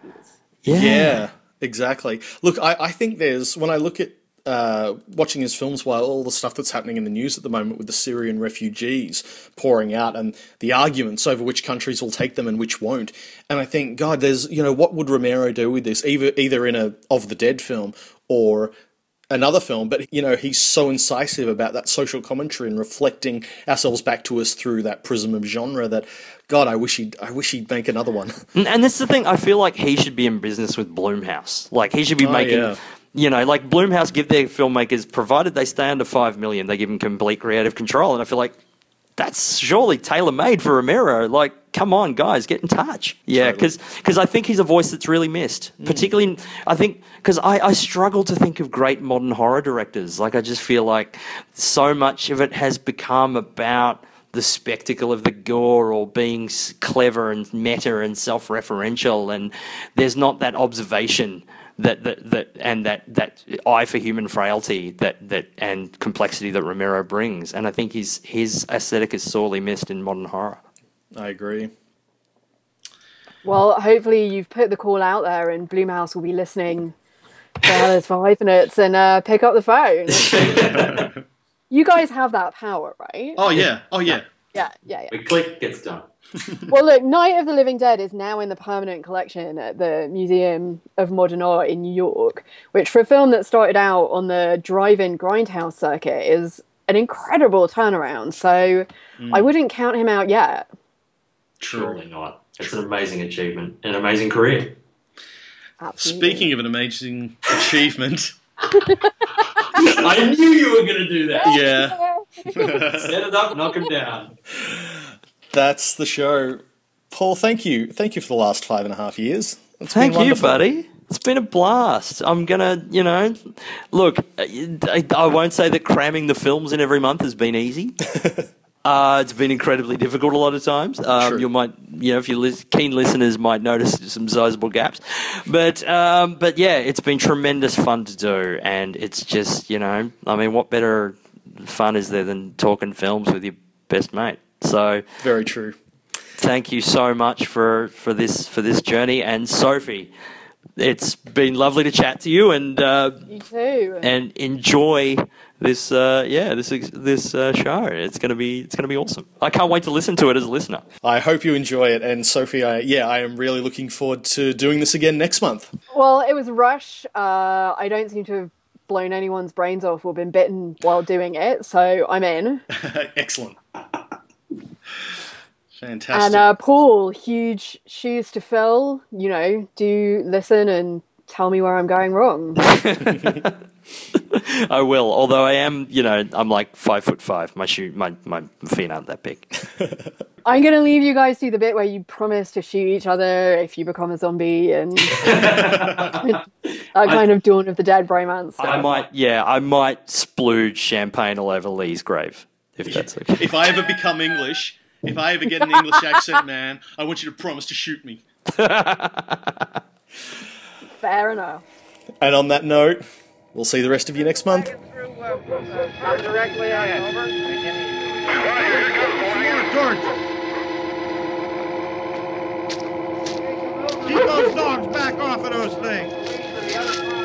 Yeah, exactly. Look, I, I think there's when I look at uh, watching his films while all the stuff that's happening in the news at the moment with the Syrian refugees pouring out and the arguments over which countries will take them and which won't. And I think, God, there's you know what would Romero do with this? Either either in a of the dead film or another film, but you know he's so incisive about that social commentary and reflecting ourselves back to us through that prism of genre that God, I wish he'd I wish he'd make another one. And, and that's the thing. I feel like he should be in business with Blumhouse. Like he should be Oh, making, yeah. you know, like Blumhouse give their filmmakers, provided they stay under five million, they give them complete creative control. And I feel like that's surely tailor made for Romero. Like, come on, guys, get in touch. Yeah, because I think he's a voice that's really missed. Mm. Particularly, I think because I, I struggle to think of great modern horror directors. Like, I just feel like so much of it has become about the spectacle of the gore or being clever and meta and self-referential, and there's not that observation that that, that and that that eye for human frailty that that and complexity that Romero brings. And I think his his aesthetic is sorely missed in modern horror. I agree. Well, hopefully you've put the call out there, and Blumhouse will be listening to Hell Is for Hyphenates and uh, pick up the phone. you guys have that power, right? Oh yeah, oh yeah. Yeah, yeah, yeah. We click, gets done. Well, look, Night of the Living Dead is now in the permanent collection at the Museum of Modern Art in New York, which for a film that started out on the drive-in grindhouse circuit is an incredible turnaround. So I hmm. wouldn't count him out yet. Surely not. It's an amazing achievement, an amazing career. Absolutely. Speaking of an amazing achievement, I knew you were going to do that. yeah, Set it up, knock him down. That's the show. Paul, thank you. Thank you for the last five and a half years. It's been Thank you, buddy. It's been a blast. I'm gonna, you know, look. I, I won't say that cramming the films in every month has been easy. Uh, it's been incredibly difficult a lot of times. Um, you might, you know, if you keen listeners might notice some sizable gaps, but um, but yeah, it's been tremendous fun to do, and it's just, you know, I mean, what better fun is there than talking films with your best mate? So Very true. thank you so much for for this for this journey and sophie it's been lovely to chat to you and uh, You too. and enjoy this uh, yeah this this uh, show it's gonna be it's gonna be awesome i can't wait to listen to it as a listener I hope you enjoy it. And Sophie, I, yeah, I am really looking forward to doing this again next month. Well, it was a rush. Uh, I don't seem to have blown anyone's brains off or been bitten while doing it, so I'm in. excellent, fantastic. And uh, Paul, huge shoes to fill. You know, do listen and tell me where I'm going wrong. i will although i am you know i'm like five foot five my shoe my, my feet aren't that big I'm gonna leave you guys to the bit where you promise to shoot each other if you become a zombie and that kind of Dawn of the Dead bromance. i stuff. might yeah i might splooge champagne all over lee's grave if that's okay if I ever become English, if I ever get an English accent, man, I want you to promise to shoot me. Fair enough. And on that note, we'll see the rest of you next month. Keep those uh, uh, uh, dogs back off of those things.